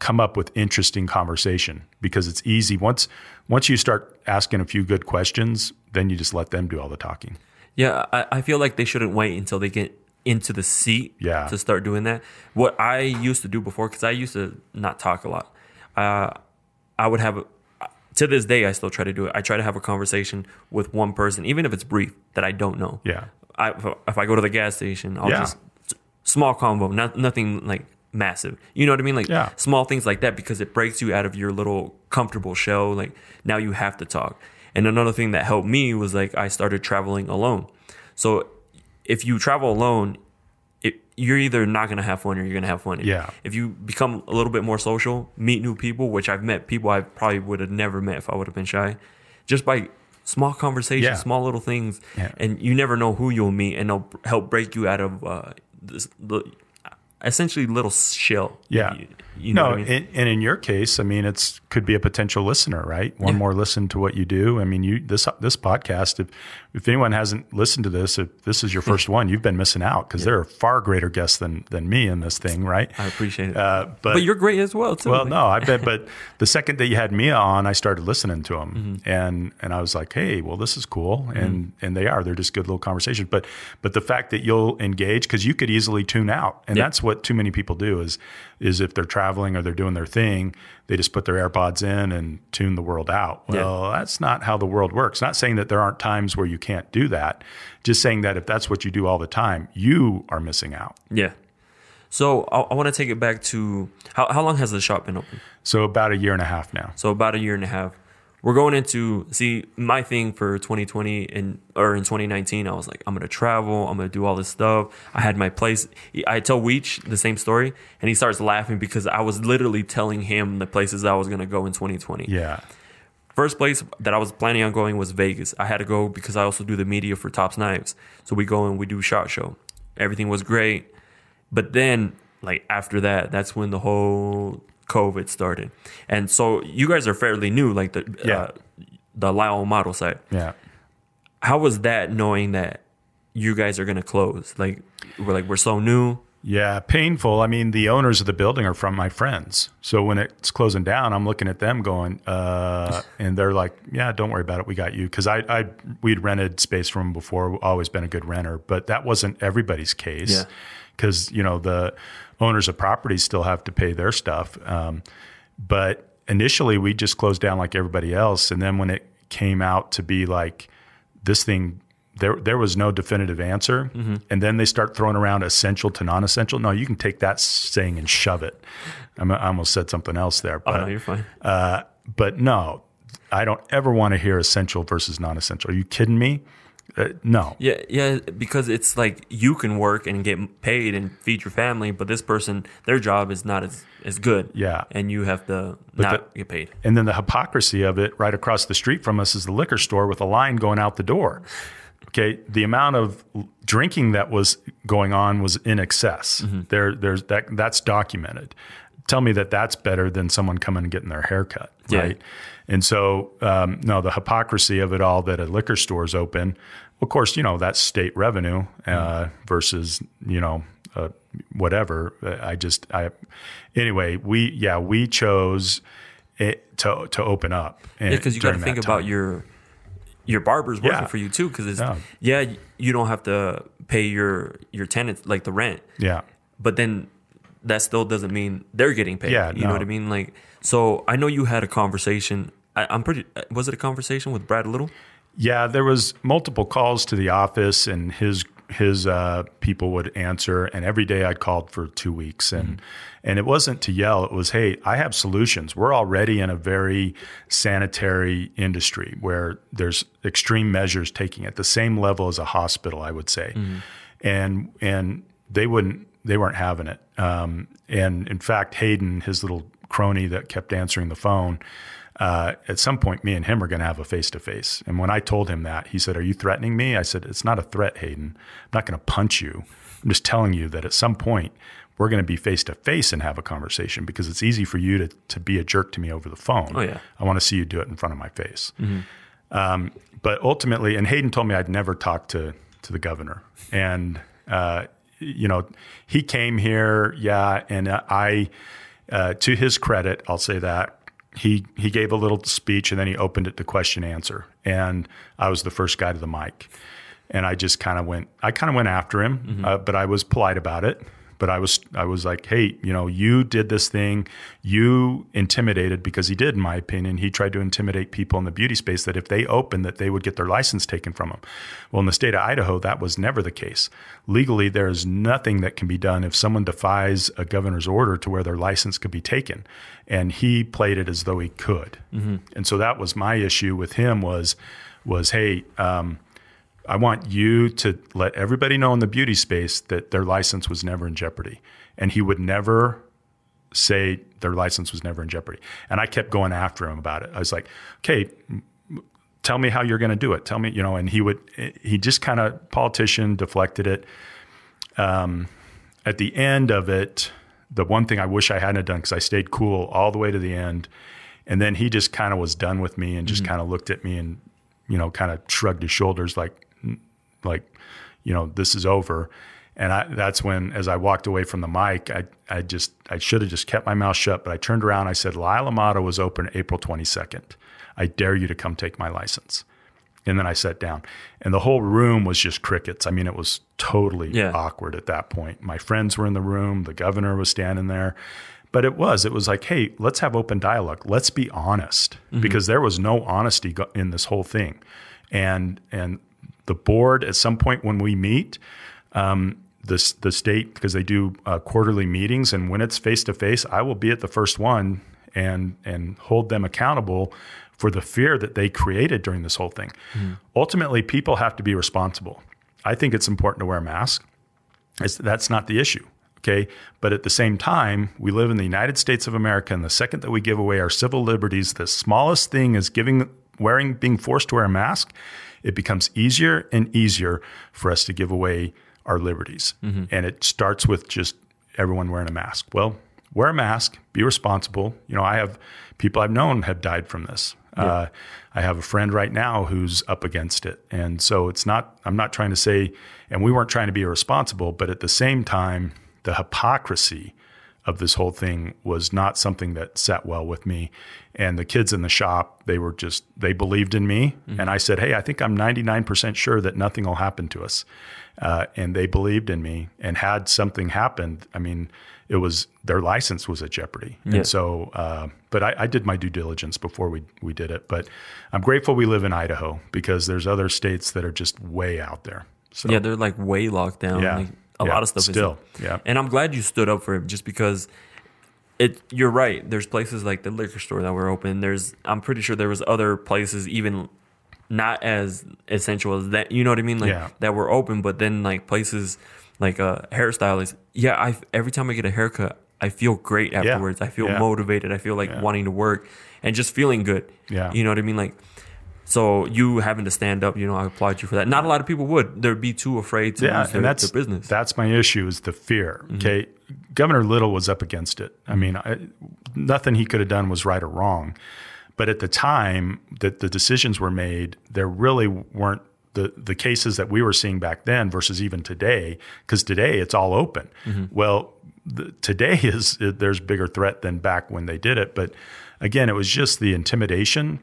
come up with interesting conversation because it's easy once once you start asking a few good questions, then you just let them do all the talking. Yeah, I, I feel like they shouldn't wait until they get into the seat Yeah. to start doing that. What I used to do before, because I used to not talk a lot, uh, I would have, to this day, I still try to do it. I try to have a conversation with one person, even if it's brief, that I don't know. Yeah. I, if, if I go to the gas station, I'll Yeah. just small combo, not, nothing like massive. You know what I mean? Like Yeah. small things like that because it breaks you out of your little comfortable shell. Like now you have to talk. And another thing that helped me was like I started traveling alone. So if you travel alone, it, you're either not gonna have fun or you're gonna have fun. Yeah. If you become a little bit more social, meet new people, which I've met people I probably would have never met if I would have been shy, just by small conversations, Yeah. small little things, Yeah. and you never know who you'll meet, and they'll help break you out of uh, this the, essentially little shell. Yeah. you, you know no, I mean? and, and in your case, I mean, it's could be a potential listener, right? One Yeah. more listen to what you do. I mean, you this this podcast. If if anyone hasn't listened to this, if this is your first one, you've been missing out because there are far greater guests than than me in this thing, right? I appreciate it. Uh, but but you're great as well too. Well, no, I bet. But the second that you had Mia on, I started listening to them, Mm-hmm. and and I was like, hey, well, this is cool, and and they are. They're just good little conversations. But but the fact that you'll engage because you could easily tune out, and Yeah. that's what too many people do is is if they're traveling or they're doing their thing, they just put their AirPods in and tune the world out. Yeah. Well, that's not how the world works. Not saying that there aren't times where you can't do that. Just saying that if that's what you do all the time, you are missing out. Yeah. So I, I want to take it back to how, how long has the shop been open? So about a year and a half now. So about a year and a half. We're going into see my thing for 2020 and or in 2019. I was like, I'm gonna travel. I'm gonna do all this stuff. I had my place. I tell Weech the same story, and he starts laughing because I was literally telling him the places I was gonna go in 2020. Yeah. First place that I was planning on going was Vegas. I had to go because I also do the media for Tops Knives. So we go and we do shot show. Everything was great. But then, like after that, that's when the whole COVID started. And so you guys are fairly new, like the Yeah. uh, the Lyle Amato side. Yeah. How was that knowing that you guys are gonna close? Like we're like we're so new. Yeah, painful. I mean, the owners of the building are from my friends. So when it's closing down, I'm looking at them going, uh, and they're like, yeah, don't worry about it. We got you. Cause I, I, we'd rented space from them before, always been a good renter, but that wasn't everybody's case. Yeah. Cause, you know, the owners of properties still have to pay their stuff. Um, but initially we just closed down like everybody else. And then when it came out to be like, this thing there there was no definitive answer, Mm-hmm. and then they start throwing around essential to non-essential. No, you can take that saying and shove it. I'm, I almost said something else there, Oh no, you're fine. uh, but no, I don't ever want to hear essential versus non-essential. Are you kidding me? Uh, no. Yeah, yeah, because it's like you can work and get paid and feed your family, but this person, their job is not as, as good. Yeah. And you have to not get paid. And then the hypocrisy of it right across the street from us is the liquor store with a line going out the door. Okay, the amount of drinking that was going on was in excess. Mm-hmm. There, there's that that's documented. Tell me that that's better than someone coming and getting their hair cut, Yeah. right? And so, um, no, the hypocrisy of it all that a liquor store is open. Of course, you know that's state revenue uh, versus you know uh, whatever. I just I anyway we yeah we chose it to to open up Yeah, because you got to think about your your barber's working Yeah. for you too. Because it's Yeah. yeah, you don't have to pay your your tenants like the rent, yeah but then that still doesn't mean they're getting paid. Yeah, you know what I mean. Like, so I know you had a conversation. I, I'm pretty. Uh, was it a conversation with Brad Little? Yeah, there was multiple calls to the office, and his his uh, people would answer. And every day I'd called for two weeks, and mm-hmm. and it wasn't to yell. It was, hey, I have solutions. We're already in a very sanitary industry where there's extreme measures taking at the same level as a hospital, I would say, mm-hmm. and and they wouldn't they weren't having it. Um, and in fact, Hayden, his little crony that kept answering the phone uh, at some point, me and him are going to have a face to face. And when I told him that, he said, Are you threatening me? I said, It's not a threat, Hayden. I'm not going to punch you. I'm just telling you that at some point, we're going to be face to face and have a conversation because it's easy for you to, to be a jerk to me over the phone. Oh, yeah. I want to see you do it in front of my face. Um, but ultimately, and Hayden told me I'd never talk to, to the governor. And, uh, you know, he came here, yeah, and I, uh, to his credit, I'll say that he he gave a little speech and then he opened it to question answer, and I was the first guy to the mic, and I just kind of went, I kind of went after him, uh, but I was polite about it. But I was I was like, hey, you know, you did this thing, you intimidated because he did, in my opinion. He tried to intimidate people in the beauty space that if they opened, that they would get their license taken from them. Well, in the state of Idaho, that was never the case. Legally, there is nothing that can be done if someone defies a governor's order to where their license could be taken. And he played it as though he could. And so that was my issue with him was was hey. Um, I want you to let everybody know in the beauty space that their license was never in jeopardy. And he would never say their license was never in jeopardy. And I kept going after him about it. I was like, okay, tell me how you're going to do it. Tell me, you know, and he would, he just kind of politician deflected it. Um, at the end of it, the one thing I wish I hadn't done, because I stayed cool all the way to the end. And then he just kind of was done with me and just kind of looked at me and, you know, kind of shrugged his shoulders like, like, you know, this is over. And I, that's when, as I walked away from the mic, I, I just, I should have just kept my mouth shut, but I turned around. I said, Lyle Amato was open April 22nd. I dare you to come take my license. And then I sat down, and the whole room was just crickets. I mean, it was totally Yeah. awkward at that point. My friends were in the room, the governor was standing there. But it was, it was like, hey, let's have open dialogue. Let's be honest, mm-hmm. because there was no honesty in this whole thing. And, and the board, at some point when we meet, um, the, the state, because they do uh, quarterly meetings, and when it's face to face, I will be at the first one and, and hold them accountable for the fear that they created during this whole thing. Ultimately, people have to be responsible. I think it's important to wear a mask. It's, that's not the issue. Okay. But at the same time, we live in the United States of America. And the second that we give away our civil liberties, the smallest thing is giving, wearing, being forced to wear a mask. It becomes easier and easier for us to give away our liberties. And it starts with just everyone wearing a mask. Well, wear a mask, be responsible. You know, I have people I've known have died from this. Uh, I have a friend right now who's up against it. And so it's not, I'm not trying to say, and we weren't trying to be irresponsible, but at the same time, the hypocrisy of this whole thing was not something that sat well with me. And the kids in the shop, they were just, they believed in me. And I said, Hey, I think I'm 99% sure that nothing will happen to us. Uh, and they believed in me. And had something happened, I mean, it was their license was at jeopardy. Yeah. And so, uh, but I, I did my due diligence before we, we did it. But I'm grateful we live in Idaho because there's other states that are just way out there. So, Yeah, they're like way locked down. Yeah. Like, a Yeah, lot of stuff still, is. yeah. And I'm glad you stood up for it just because it you're right. There's places like the liquor store that were open. There's I'm pretty sure there was other places even not as essential as that. You know what I mean? Like Yeah. that were open, but then like places like uh, a hairstylist. Yeah, I every time I get a haircut, I feel great afterwards. Yeah. I feel Yeah. motivated. I feel like wanting to work and just feeling good. Yeah. You know what I mean? Like so you having to stand up, you know, I applaud you for that. Not a lot of people would. They'd be too afraid to yeah, their, that's their business. That's my issue is the fear. Mm-hmm. Okay, Governor Little was up against it. I mean, I, nothing he could have done was right or wrong, but at the time that the decisions were made, there really weren't the the cases that we were seeing back then versus even today. Because today it's all open. Mm-hmm. Well, the, today is there's bigger threat than back when they did it. But again, it was just the intimidation,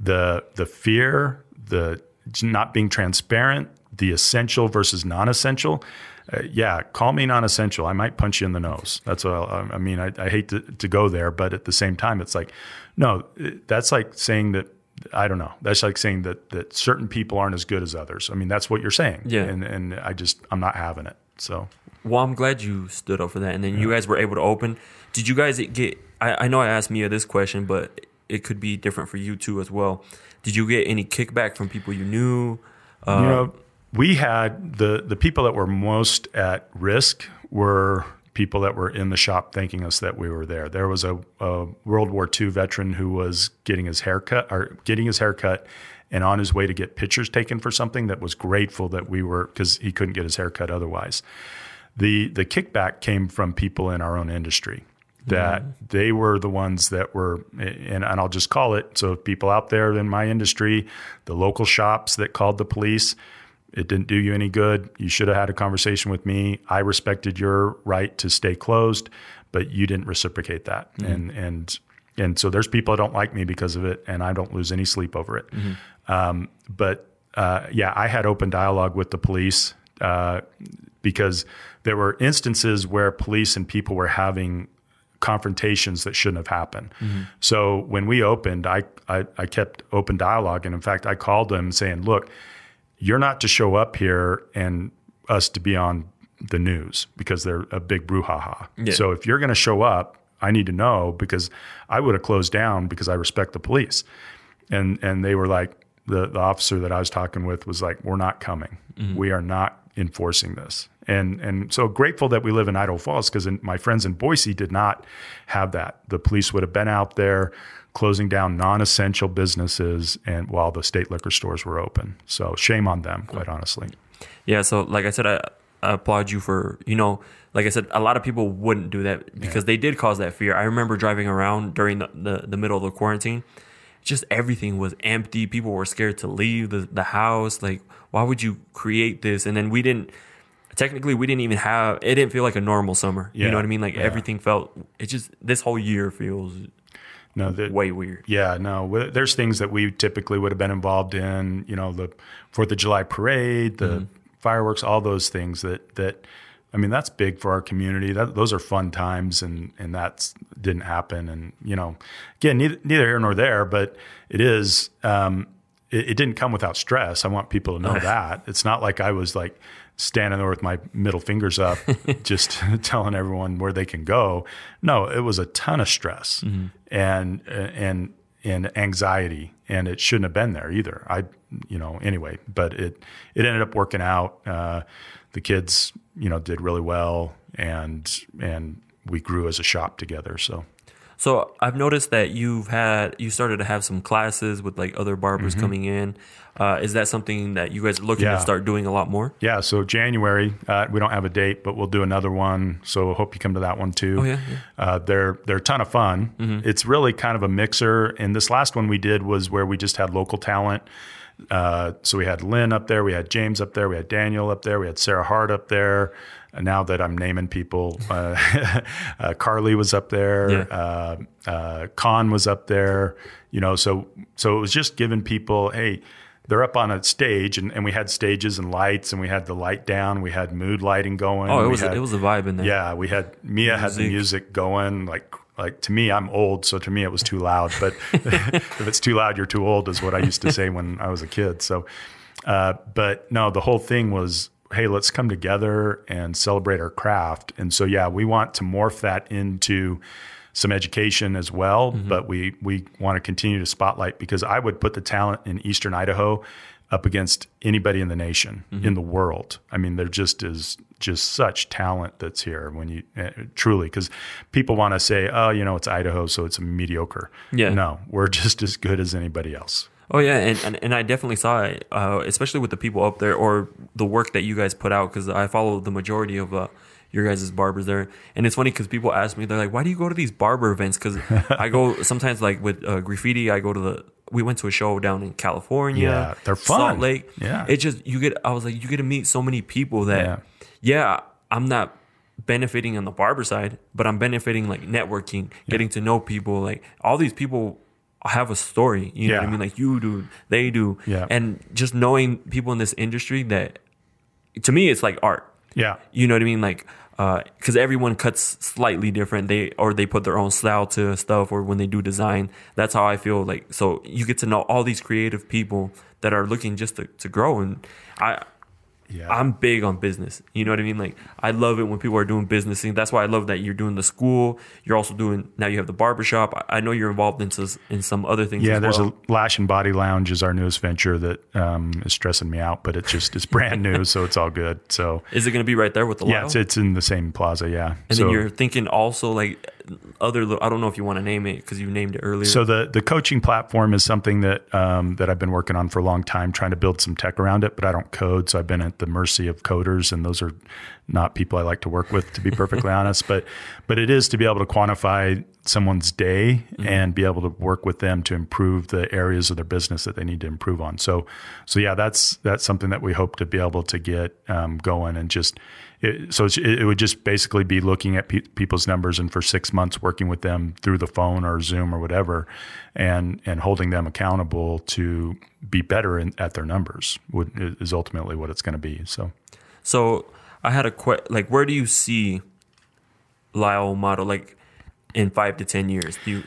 the the fear, the not being transparent, the essential versus non-essential. Uh, yeah, call me non-essential. I might punch you in the nose. That's what I, I mean. I, I hate to, to go there, but at the same time, it's like, no, that's like saying that. I don't know. That's like saying that that certain people aren't as good as others. I mean, that's what you're saying. Yeah. And and I just I'm not having it. So Well, I'm glad you stood up for that, and then you guys were able to open. Did you guys get? I, I know I asked Mia this question, but it could be different for you too as well. Did you get any kickback from people you knew? Uh, you know, we had the the people that were most at risk were people that were in the shop thanking us that we were there. There was a, a World War II veteran who was getting his haircut or getting his haircut and on his way to get pictures taken for something that was grateful that we were because he couldn't get his haircut otherwise. The the kickback came from people in our own industry that they were the ones that were and, and I'll just call it so people out there in my industry, the local shops that called the police, it didn't do you any good. You should have had a conversation with me. I respected your right to stay closed, but you didn't reciprocate that. And and and so there's people that don't like me because of it, and I don't lose any sleep over it. Um, but uh, yeah, I had open dialogue with the police uh, because there were instances where police and people were having confrontations that shouldn't have happened. Mm-hmm. So when we opened, I, I I kept open dialogue, and in fact, I called them saying, "Look, you're not to show up here and us to be on the news because they're a big brouhaha. Yeah. So if you're going to show up, I need to know because I would have closed down because I respect the police. And and they were like the the officer that I was talking with was like, we're not coming. Mm-hmm. We are not enforcing this. And and so grateful that we live in Idaho Falls because my friends in Boise did not have that. The police would have been out there closing down non-essential businesses and while the state liquor stores were open. So shame on them, quite honestly. Yeah, so like I said, I, I applaud you for you know, like I said, a lot of people wouldn't do that because they did cause that fear. I remember driving around during the, the, the middle of the quarantine, just everything was empty. People were scared to leave the, the house. Like, why would you create this? And then we didn't. Technically, we didn't even have. It didn't feel like a normal summer. You know what I mean? Like yeah. everything felt. It just this whole year feels No, the, way weird. Yeah, no. There's things that we typically would have been involved in. You know, the Fourth of July parade, the fireworks, all those things that that. I mean, that's big for our community. That those are fun times, and and that didn't happen. And you know, again, neither, neither here nor there, but it is. Um, it, it didn't come without stress. I want people to know that it's not like I was like standing there with my middle fingers up, just telling everyone where they can go. No, it was a ton of stress and and and anxiety, and it shouldn't have been there either. I, you know, anyway, but it it ended up working out. Uh, the kids, you know, did really well, and and we grew as a shop together. So So I've noticed that you've had you started to have some classes with like other barbers coming in. Uh, is that something that you guys are looking Mm-hmm. Yeah. to start doing a lot more? yeah, so January, uh, we don't have a date, but we'll do another one. So I hope you come to that one too. Oh, yeah, yeah. Uh, they're they're a ton of fun. It's really kind of a mixer. And this last one we did was where we just had local talent Uh, so we had Lynn up there, we had James up there, we had Daniel up there, we had Sarah Hart up there. Now that I'm naming people, uh, uh, Carly was up there, Yeah. uh, uh, Con was up there. You know, so so it was just giving people, hey, they're up on a stage, and, and we had stages and lights, and we had the light down, we had mood lighting going. Oh, it was had- it was a vibe in there. yeah, we had Mia had the Music. music going like like to me I'm old, so to me it was too loud. But if it's too loud, you're too old is what I used to say when I was a kid. So, uh, but no, the whole thing was, hey, let's come together and celebrate our craft. And so yeah, we want to morph that into some education as well, but we we want to continue to spotlight because I would put the talent in Eastern Idaho up against anybody in the nation, in the world. I mean, there just is just such talent that's here when you uh, truly because people want to say, oh, you know, it's Idaho, so it's mediocre. Yeah. No, we're just as good as anybody else. Oh yeah, and, and, and I definitely saw it, uh, especially with the people up there or the work that you guys put out because I follow the majority of uh, your guys' barbers there, and it's funny because people ask me, they're like, "Why do you go to these barber events?" Because I go sometimes like with uh, graffiti, I go to the. We went to a show down in California. Yeah, they're fun. Salt. Lake. Yeah. it just you get. I was like, you get to meet so many people that. Yeah. Yeah, I'm not benefiting on the barber side, but I'm benefiting like networking, getting to know people. Like all these people have a story. You know what I mean? Like you do, they do. Yeah. And just knowing people in this industry that to me it's like art. Yeah. You know what I mean? Like uh, because everyone cuts slightly different. They or they put their own style to stuff, or when they do design, that's how I feel. Like so, you get to know all these creative people that are looking just to, to grow. And I, Yeah. I'm big on business. You know what I mean? Like I love it when people are doing business things. That's why I love that you're doing the school. You're also doing now. You have the barbershop. I, know you're involved in in some other things. Yeah, there's well. a Lash and Body Lounge is our newest venture that um, is stressing me out, but it's just it's brand new, so it's all good. So Is it going to be right there with the yeah, it's, it's in the same plaza. Yeah, and so, then you're thinking also like other. li- I don't know if you want to name it because you named it earlier. So the the coaching platform is something that um, that I've been working on for a long time, trying to build some tech around it. But I don't code, so I've been at the mercy of coders, and those are not people I like to work with, to be perfectly honest. But but it is to be able to quantify someone's day and be able to work with them to improve the areas of their business that they need to improve on. So so yeah, that's that's something that we hope to be able to get um, going and just. It, so it's, it would just basically be looking at pe- people's numbers and for six months working with them through the phone or Zoom or whatever, and and holding them accountable to be better in, at their numbers would, is ultimately what it's going to be. So So I had a question. like, where do you see Lyle Amato like in five to ten years? Do you?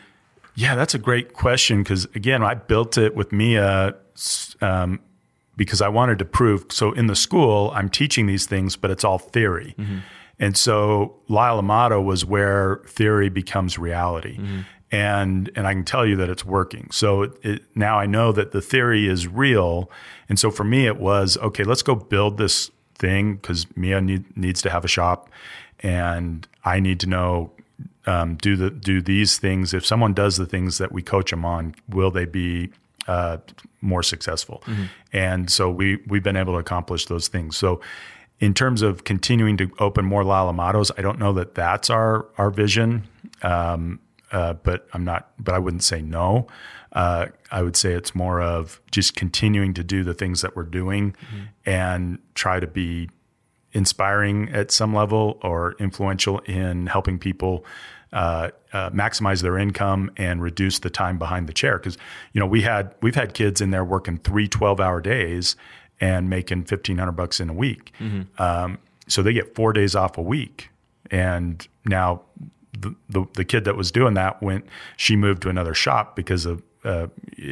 Yeah, that's a great question because again, I built it with Mia um, because I wanted to prove. So in the school, I'm teaching these things, but it's all theory. And so Lyle Amato was where theory becomes reality. And, and I can tell you that it's working. So it, it, now I know that the theory is real. And so for me, it was okay, let's go build this thing because Mia need, needs to have a shop and I need to know um, do the do these things. If someone does the things that we coach them on, will they be uh, more successful? And so we we've been able to accomplish those things. So in terms of continuing to open more Lyle Amatos, I don't know that that's our our vision. Um, uh, but I'm not. But I wouldn't say no. Uh, I would say it's more of just continuing to do the things that we're doing and try to be inspiring at some level or influential in helping people uh, uh, maximize their income and reduce the time behind the chair. Because you know we had we've had kids in there working three 12 hour days and making fifteen hundred bucks in a week. Um, so they get four days off a week, and now the, the the kid that was doing that went. She moved to another shop because of. Uh,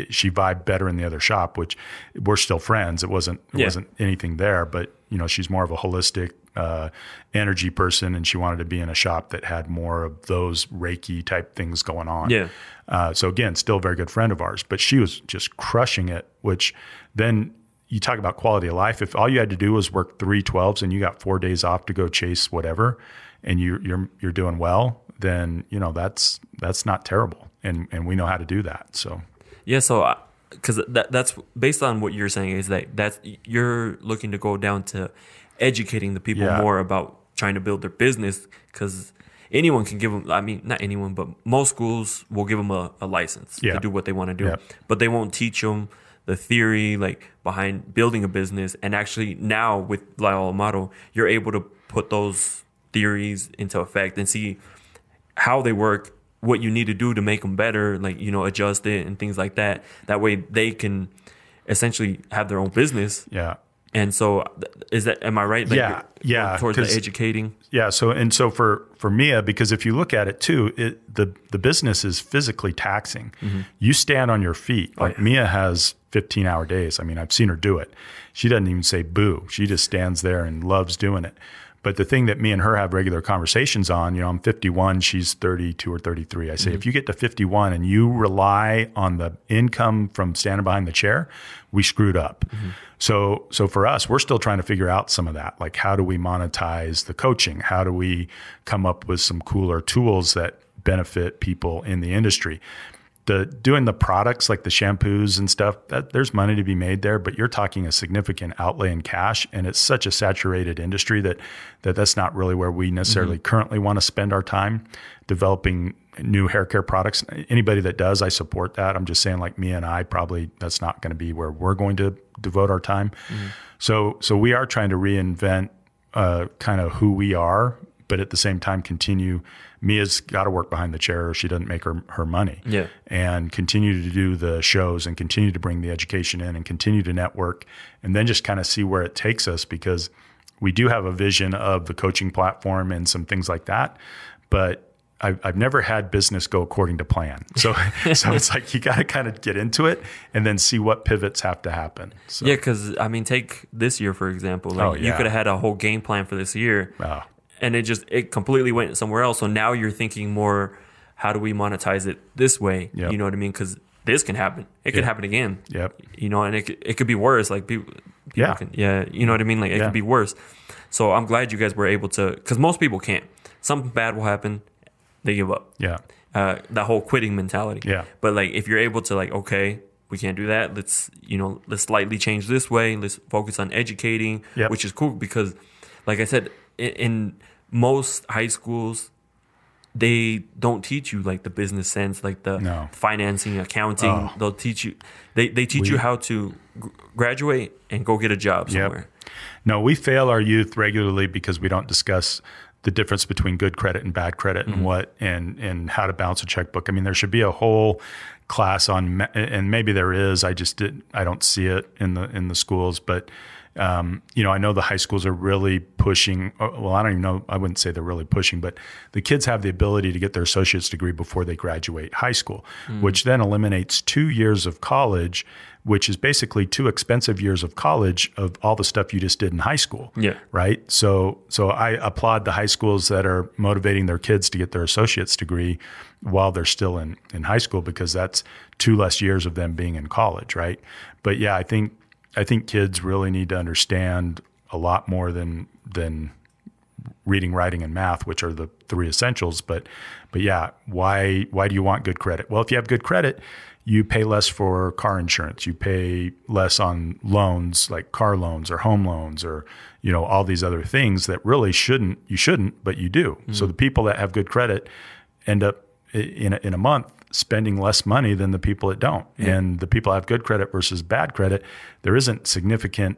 she vibed better in the other shop, which we're still friends. It wasn't it Yeah. wasn't anything there, but you know she's more of a holistic uh, energy person, and she wanted to be in a shop that had more of those Reiki type things going on. Yeah. Uh, so again, still a very good friend of ours, but she was just crushing it. Which then you talk about quality of life. If all you had to do was work three 12s and you got four days off to go chase whatever, and you, you're you're doing well, then you know that's that's not terrible, and and we know how to do that. So Yeah, so because that that's based on what you're saying is that that's you're looking to go down to educating the people Yeah. more about trying to build their business because anyone can give them. I mean, not anyone, but most schools will give them a, a license Yeah. to do what they want to do, Yeah. but they won't teach them the theory like behind building a business and actually now with Lyle Amato, you're able to put those theories into effect and see how they work, what you need to do to make them better, like you know, adjust it and things like that. That way they can essentially have their own business. Yeah. And so, is that am I right? Like, Yeah, yeah, Towards the educating. Yeah. So and so for for Mia, because if you look at it too, it the the business is physically taxing. Mm-hmm. You stand on your feet. Oh, like yeah. Mia has 15 hour days. I mean, I've seen her do it. She doesn't even say boo. She just stands there and loves doing it. But the thing that me and her have regular conversations on, you know, I'm 51, she's 32 or 33. I say, if mm-hmm. you get to 51 and you rely on the income from standing behind the chair, we screwed up. Mm-hmm. So, so for us, we're still trying to figure out some of that. Like, how do we monetize the coaching? How do we come up with some cooler tools that benefit people in the industry? The doing the products like the shampoos and stuff that there's money to be made there but you're talking a significant outlay in cash and it's such a saturated industry that that that's not really where we necessarily currently want to spend our time developing new hair care products. Anybody that does i support that. I'm just saying like me and i probably that's not going to be where we're going to devote our time. So so we are trying to reinvent uh, kind of who we are but at the same time continue Mia's got to work behind the chair or she doesn't make her, her money. Yeah. And continue to do the shows and continue to bring the education in and continue to network and then just kind of see where it takes us because we do have a vision of the coaching platform and some things like that. But I've, I've never had business go according to plan. So, so it's like you got to kind of get into it and then see what pivots have to happen. So, Yeah, because I mean, take this year for example. Oh, like Oh, you could have had a whole game plan for this year, Oh. And it just it completely went somewhere else. So now you're thinking more, how do we monetize it this way? Yep. You know what I mean? Because this can happen. It could happen again. Yep. You know, and it could, it could be worse. Like people, people Yeah. can, yeah. You know what I mean? Like it Yeah. could be worse. So I'm glad you guys were able to, because most people can't. Something bad will happen, they give up. Yeah. uh, that whole quitting mentality. Yeah. But like, if you're able to like, okay, we can't do that. Let's you know, let's slightly change this way. Let's focus on educating, Yep. which is cool because, like I said, in, in most high schools, they don't teach you like the business sense, like the No. financing, accounting. Oh. They'll teach you. They they teach you how to gr- graduate and go get a job somewhere. No, we fail our youth regularly because we don't discuss the difference between good credit and bad credit and mm-hmm. what and and how to balance a checkbook. I mean, there should be a whole class on, and maybe there is. I just didn't. I don't see it in the in the schools, but. Um, you know, I know the high schools are really pushing. uh, Well, I don't even know. I wouldn't say they're really pushing, but the kids have the ability to get their associate's degree before they graduate high school, which then eliminates two years of college, which is basically two expensive years of college of all the stuff you just did in high school Yeah. right? So so I applaud the high schools that are motivating their kids to get their associate's degree while they're still in in high school because that's two less years of them being in college, right? But yeah, I think I think kids really need to understand a lot more than than reading, writing, and math, which are the three essentials. But but yeah, why why do you want good credit? Well, if you have good credit, you pay less for car insurance. You pay less on loans like car loans or home loans or you know all these other things that really shouldn't you shouldn't, but you do. So mm-hmm. the people that have good credit end up in a, in a month spending less money than the people that don't. And the people have good credit versus bad credit, there isn't significant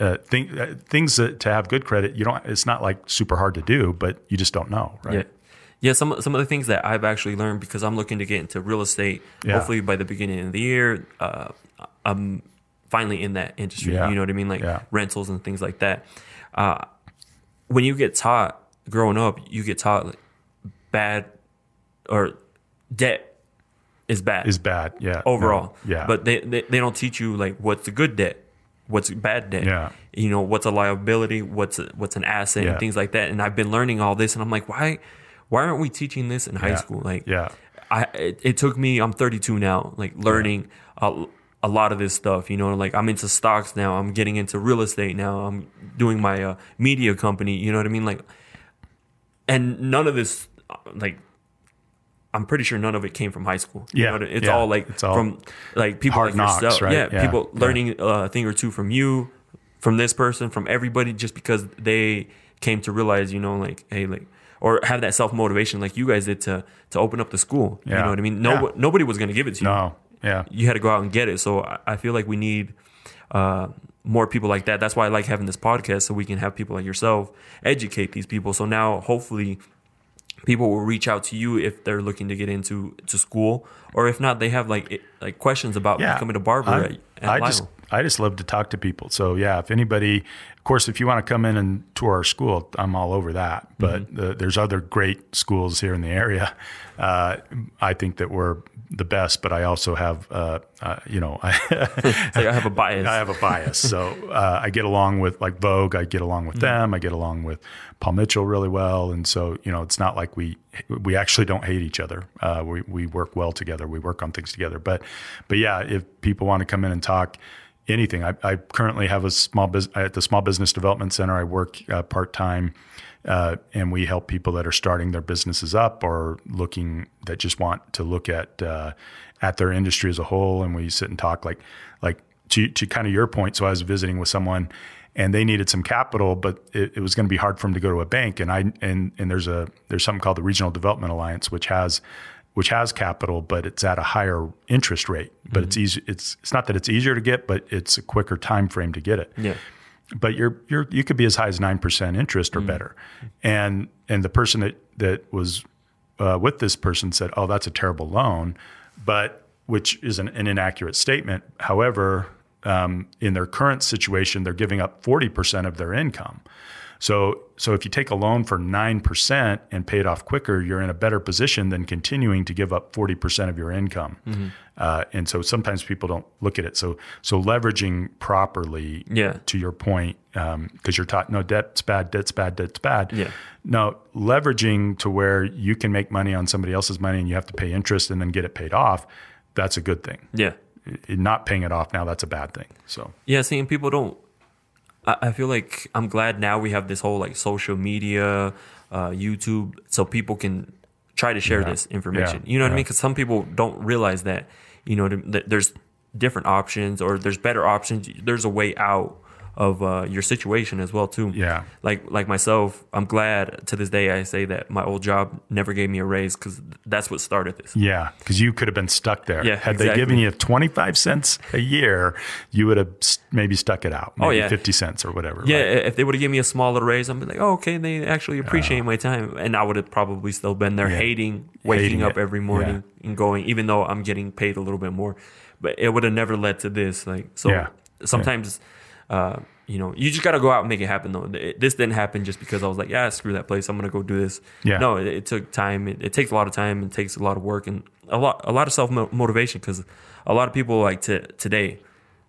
uh, thing, uh, things that to have good credit, you don't. It's not like super hard to do, but you just don't know, right? Yeah. Yeah, some some of the things that I've actually learned because I'm looking to get into real estate. Yeah. Hopefully by the beginning of the year, uh, I'm finally in that industry. Yeah. You know what I mean, like Yeah. rentals and things like that. Uh, when you get taught growing up, you get taught like, bad or debt is bad Is bad, yeah. overall. No, yeah, But they, they they don't teach you like what's a good debt, what's a bad debt. Yeah. You know what's a liability, what's a, what's an asset, Yeah. and things like that. And I've been learning all this, and I'm like, why why aren't we teaching this in high Yeah. school? Like, yeah, I it, it took me. I'm 32 now, like learning a, a lot of this stuff. You know, like I'm into stocks now. I'm getting into real estate now. I'm doing my uh, media company. You know what I mean? Like, and none of this, like. I'm pretty sure none of it came from high school. You Yeah, know it's yeah. all like It's all from like people like knocks, yourself. right? Yeah, Yeah, people learning a thing or two from you, from this person, from everybody, just because they came to realize, you know, like hey, like or have that self motivation like you guys did to to open up the school. You know what I mean? No, nobody was going to give it to you. no, Yeah. you had to go out and get it. So I, I feel like we need uh, more people like that. That's why I like having this podcast, so we can have people like yourself educate these people. So now, hopefully, people will reach out to you if they're looking to get into to school, or if not, they have like like questions about becoming a barber I, at, at I just I just love to talk to people. So yeah, if anybody, of course, if you want to come in and tour our school, I'm all over that. But Mm-hmm. the, there's other great schools here in the area. Uh, I think that we're the best, but I also have, uh, uh, you know, I, I have a bias. I have a bias. So uh, I get along with like Vogue. I get along with them. I get along with Paul Mitchell really well. And so you know, it's not like we we actually don't hate each other. Uh, we we work well together. We work on things together. But but yeah, if people want to come in and talk anything, I, I currently have a small business at the Small Business Development Center. I work uh, part time. Uh, and we help people that are starting their businesses up or looking that just want to look at uh, at their industry as a whole. And we sit and talk like like to to kind of your point. So I was visiting with someone, and they needed some capital, but it, it was going to be hard for them to go to a bank. And I and and there's a there's something called the Regional Development Alliance, which has which has capital, but it's at a higher interest rate. But it's easy. It's it's not that it's easier to get, but it's a quicker time frame to get it yeah. But you're you're you could be as high as nine percent interest or better, and and the person that that was uh, with this person said, "Oh, that's a terrible loan," but which is an, an inaccurate statement. However, um, in their current situation, they're giving up forty percent of their income. So, so if you take a loan for nine percent and pay it off quicker, you're in a better position than continuing to give up forty percent of your income. Uh, and so sometimes people don't look at it. So, so leveraging properly, Yeah. to your point, because you're taught no debt's bad, debt's bad, debt's bad. Yeah. No, leveraging to where you can make money on somebody else's money and you have to pay interest and then get it paid off. That's a good thing. Yeah. Not paying it off now, that's a bad thing. So Yeah, seeing people don't. I, I feel like I'm glad now we have this whole like social media, uh, YouTube, so people can try to share Yeah. this information. Yeah. You know what I mean? Because some people don't realize that. You know, that there's different options or there's better options. There's a way out of uh, your situation as well too. Yeah. Like like myself, I'm glad to this day I say that my old job never gave me a raise because that's what started this. Yeah, because you could have been stuck there. Yeah, Had they given you 25 cents a year, you would have maybe stuck it out. Maybe Oh, yeah. 50 cents or whatever. Yeah, right? if they would have given me a smaller raise, I'd be like, oh, okay, they actually appreciate my time. And I would have probably still been there Yeah. hating, waking Hating up it. every morning and going, even though I'm getting paid a little bit more. But it would have never led to this. Like, so Yeah. sometimes, uh, you know, you just got to go out and make it happen, though. It- this didn't happen just because I was like, yeah, screw that place. I'm going to go do this. Yeah. No, it, it took time. It, it takes a lot of time. It takes a lot of work and a lot, a lot of self motivation because a lot of people like to, today,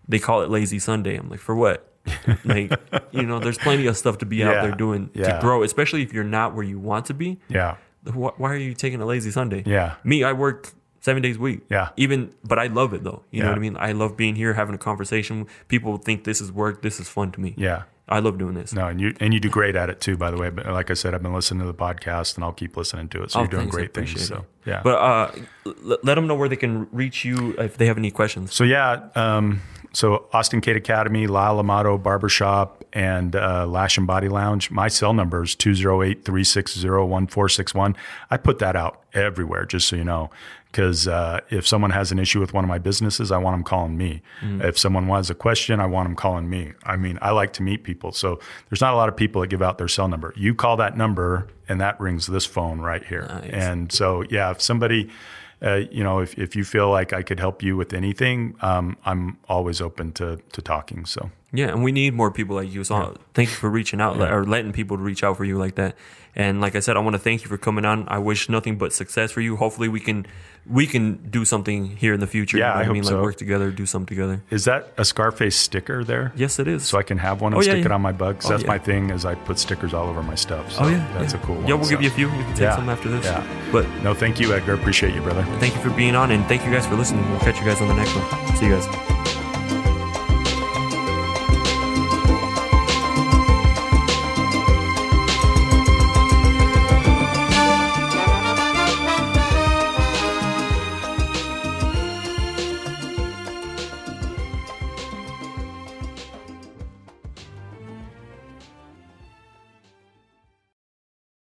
they call it lazy Sunday. I'm like, for what? like, you know, there's plenty of stuff to be out there doing Yeah. to grow, especially if you're not where you want to be. yeah. Wh- Why are you taking a lazy Sunday? Yeah. Me, I work seven days a week. Yeah. Even, but I love it though. You know what I mean? I love being here, having a conversation. People think this is work. This is fun to me. Yeah. I love doing this. No, and you and you do great at it too, by the way. But like I said, I've been listening to the podcast and I'll keep listening to it. So Oh, you're doing thanks, great things. So yeah. But uh, l- let them know where they can reach you if they have any questions. So yeah, um, so Austin Kade Academy, Lyle Amato Barbershop, and uh, Lash and Body Lounge. My cell number is 208-360-1461. I put that out everywhere, just so you know. Because uh, if someone has an issue with one of my businesses, I want them calling me. If someone has a question, I want them calling me. I mean, I like to meet people. So there's not a lot of people that give out their cell number. You call that number, and that rings this phone right here. Nice. And so, yeah, if somebody uh, you know, if, if you feel like I could help you with anything, um, I'm always open to, to talking. So Yeah, and we need more people like you. So thank you for reaching out or letting people reach out for you like that. And like I said, I want to thank you for coming on. I wish nothing but success for you. Hopefully, we can we can do something here in the future. Yeah, you know I hope mean, so. like work together, do something together. is that a Scarface sticker there? Yes, it is. So I can have one oh, and Oh, yeah, stick yeah. it on my bug. 'Cause Oh, that's yeah. my thing is I put stickers all over my stuff. So oh yeah, that's a cool one. Yeah, we'll give you a few. You can take Yeah, some after this. yeah. But No, thank you, Edgar. Appreciate you, brother. thank you for being on, and thank you guys for listening. We'll catch you guys on the next one. See you guys.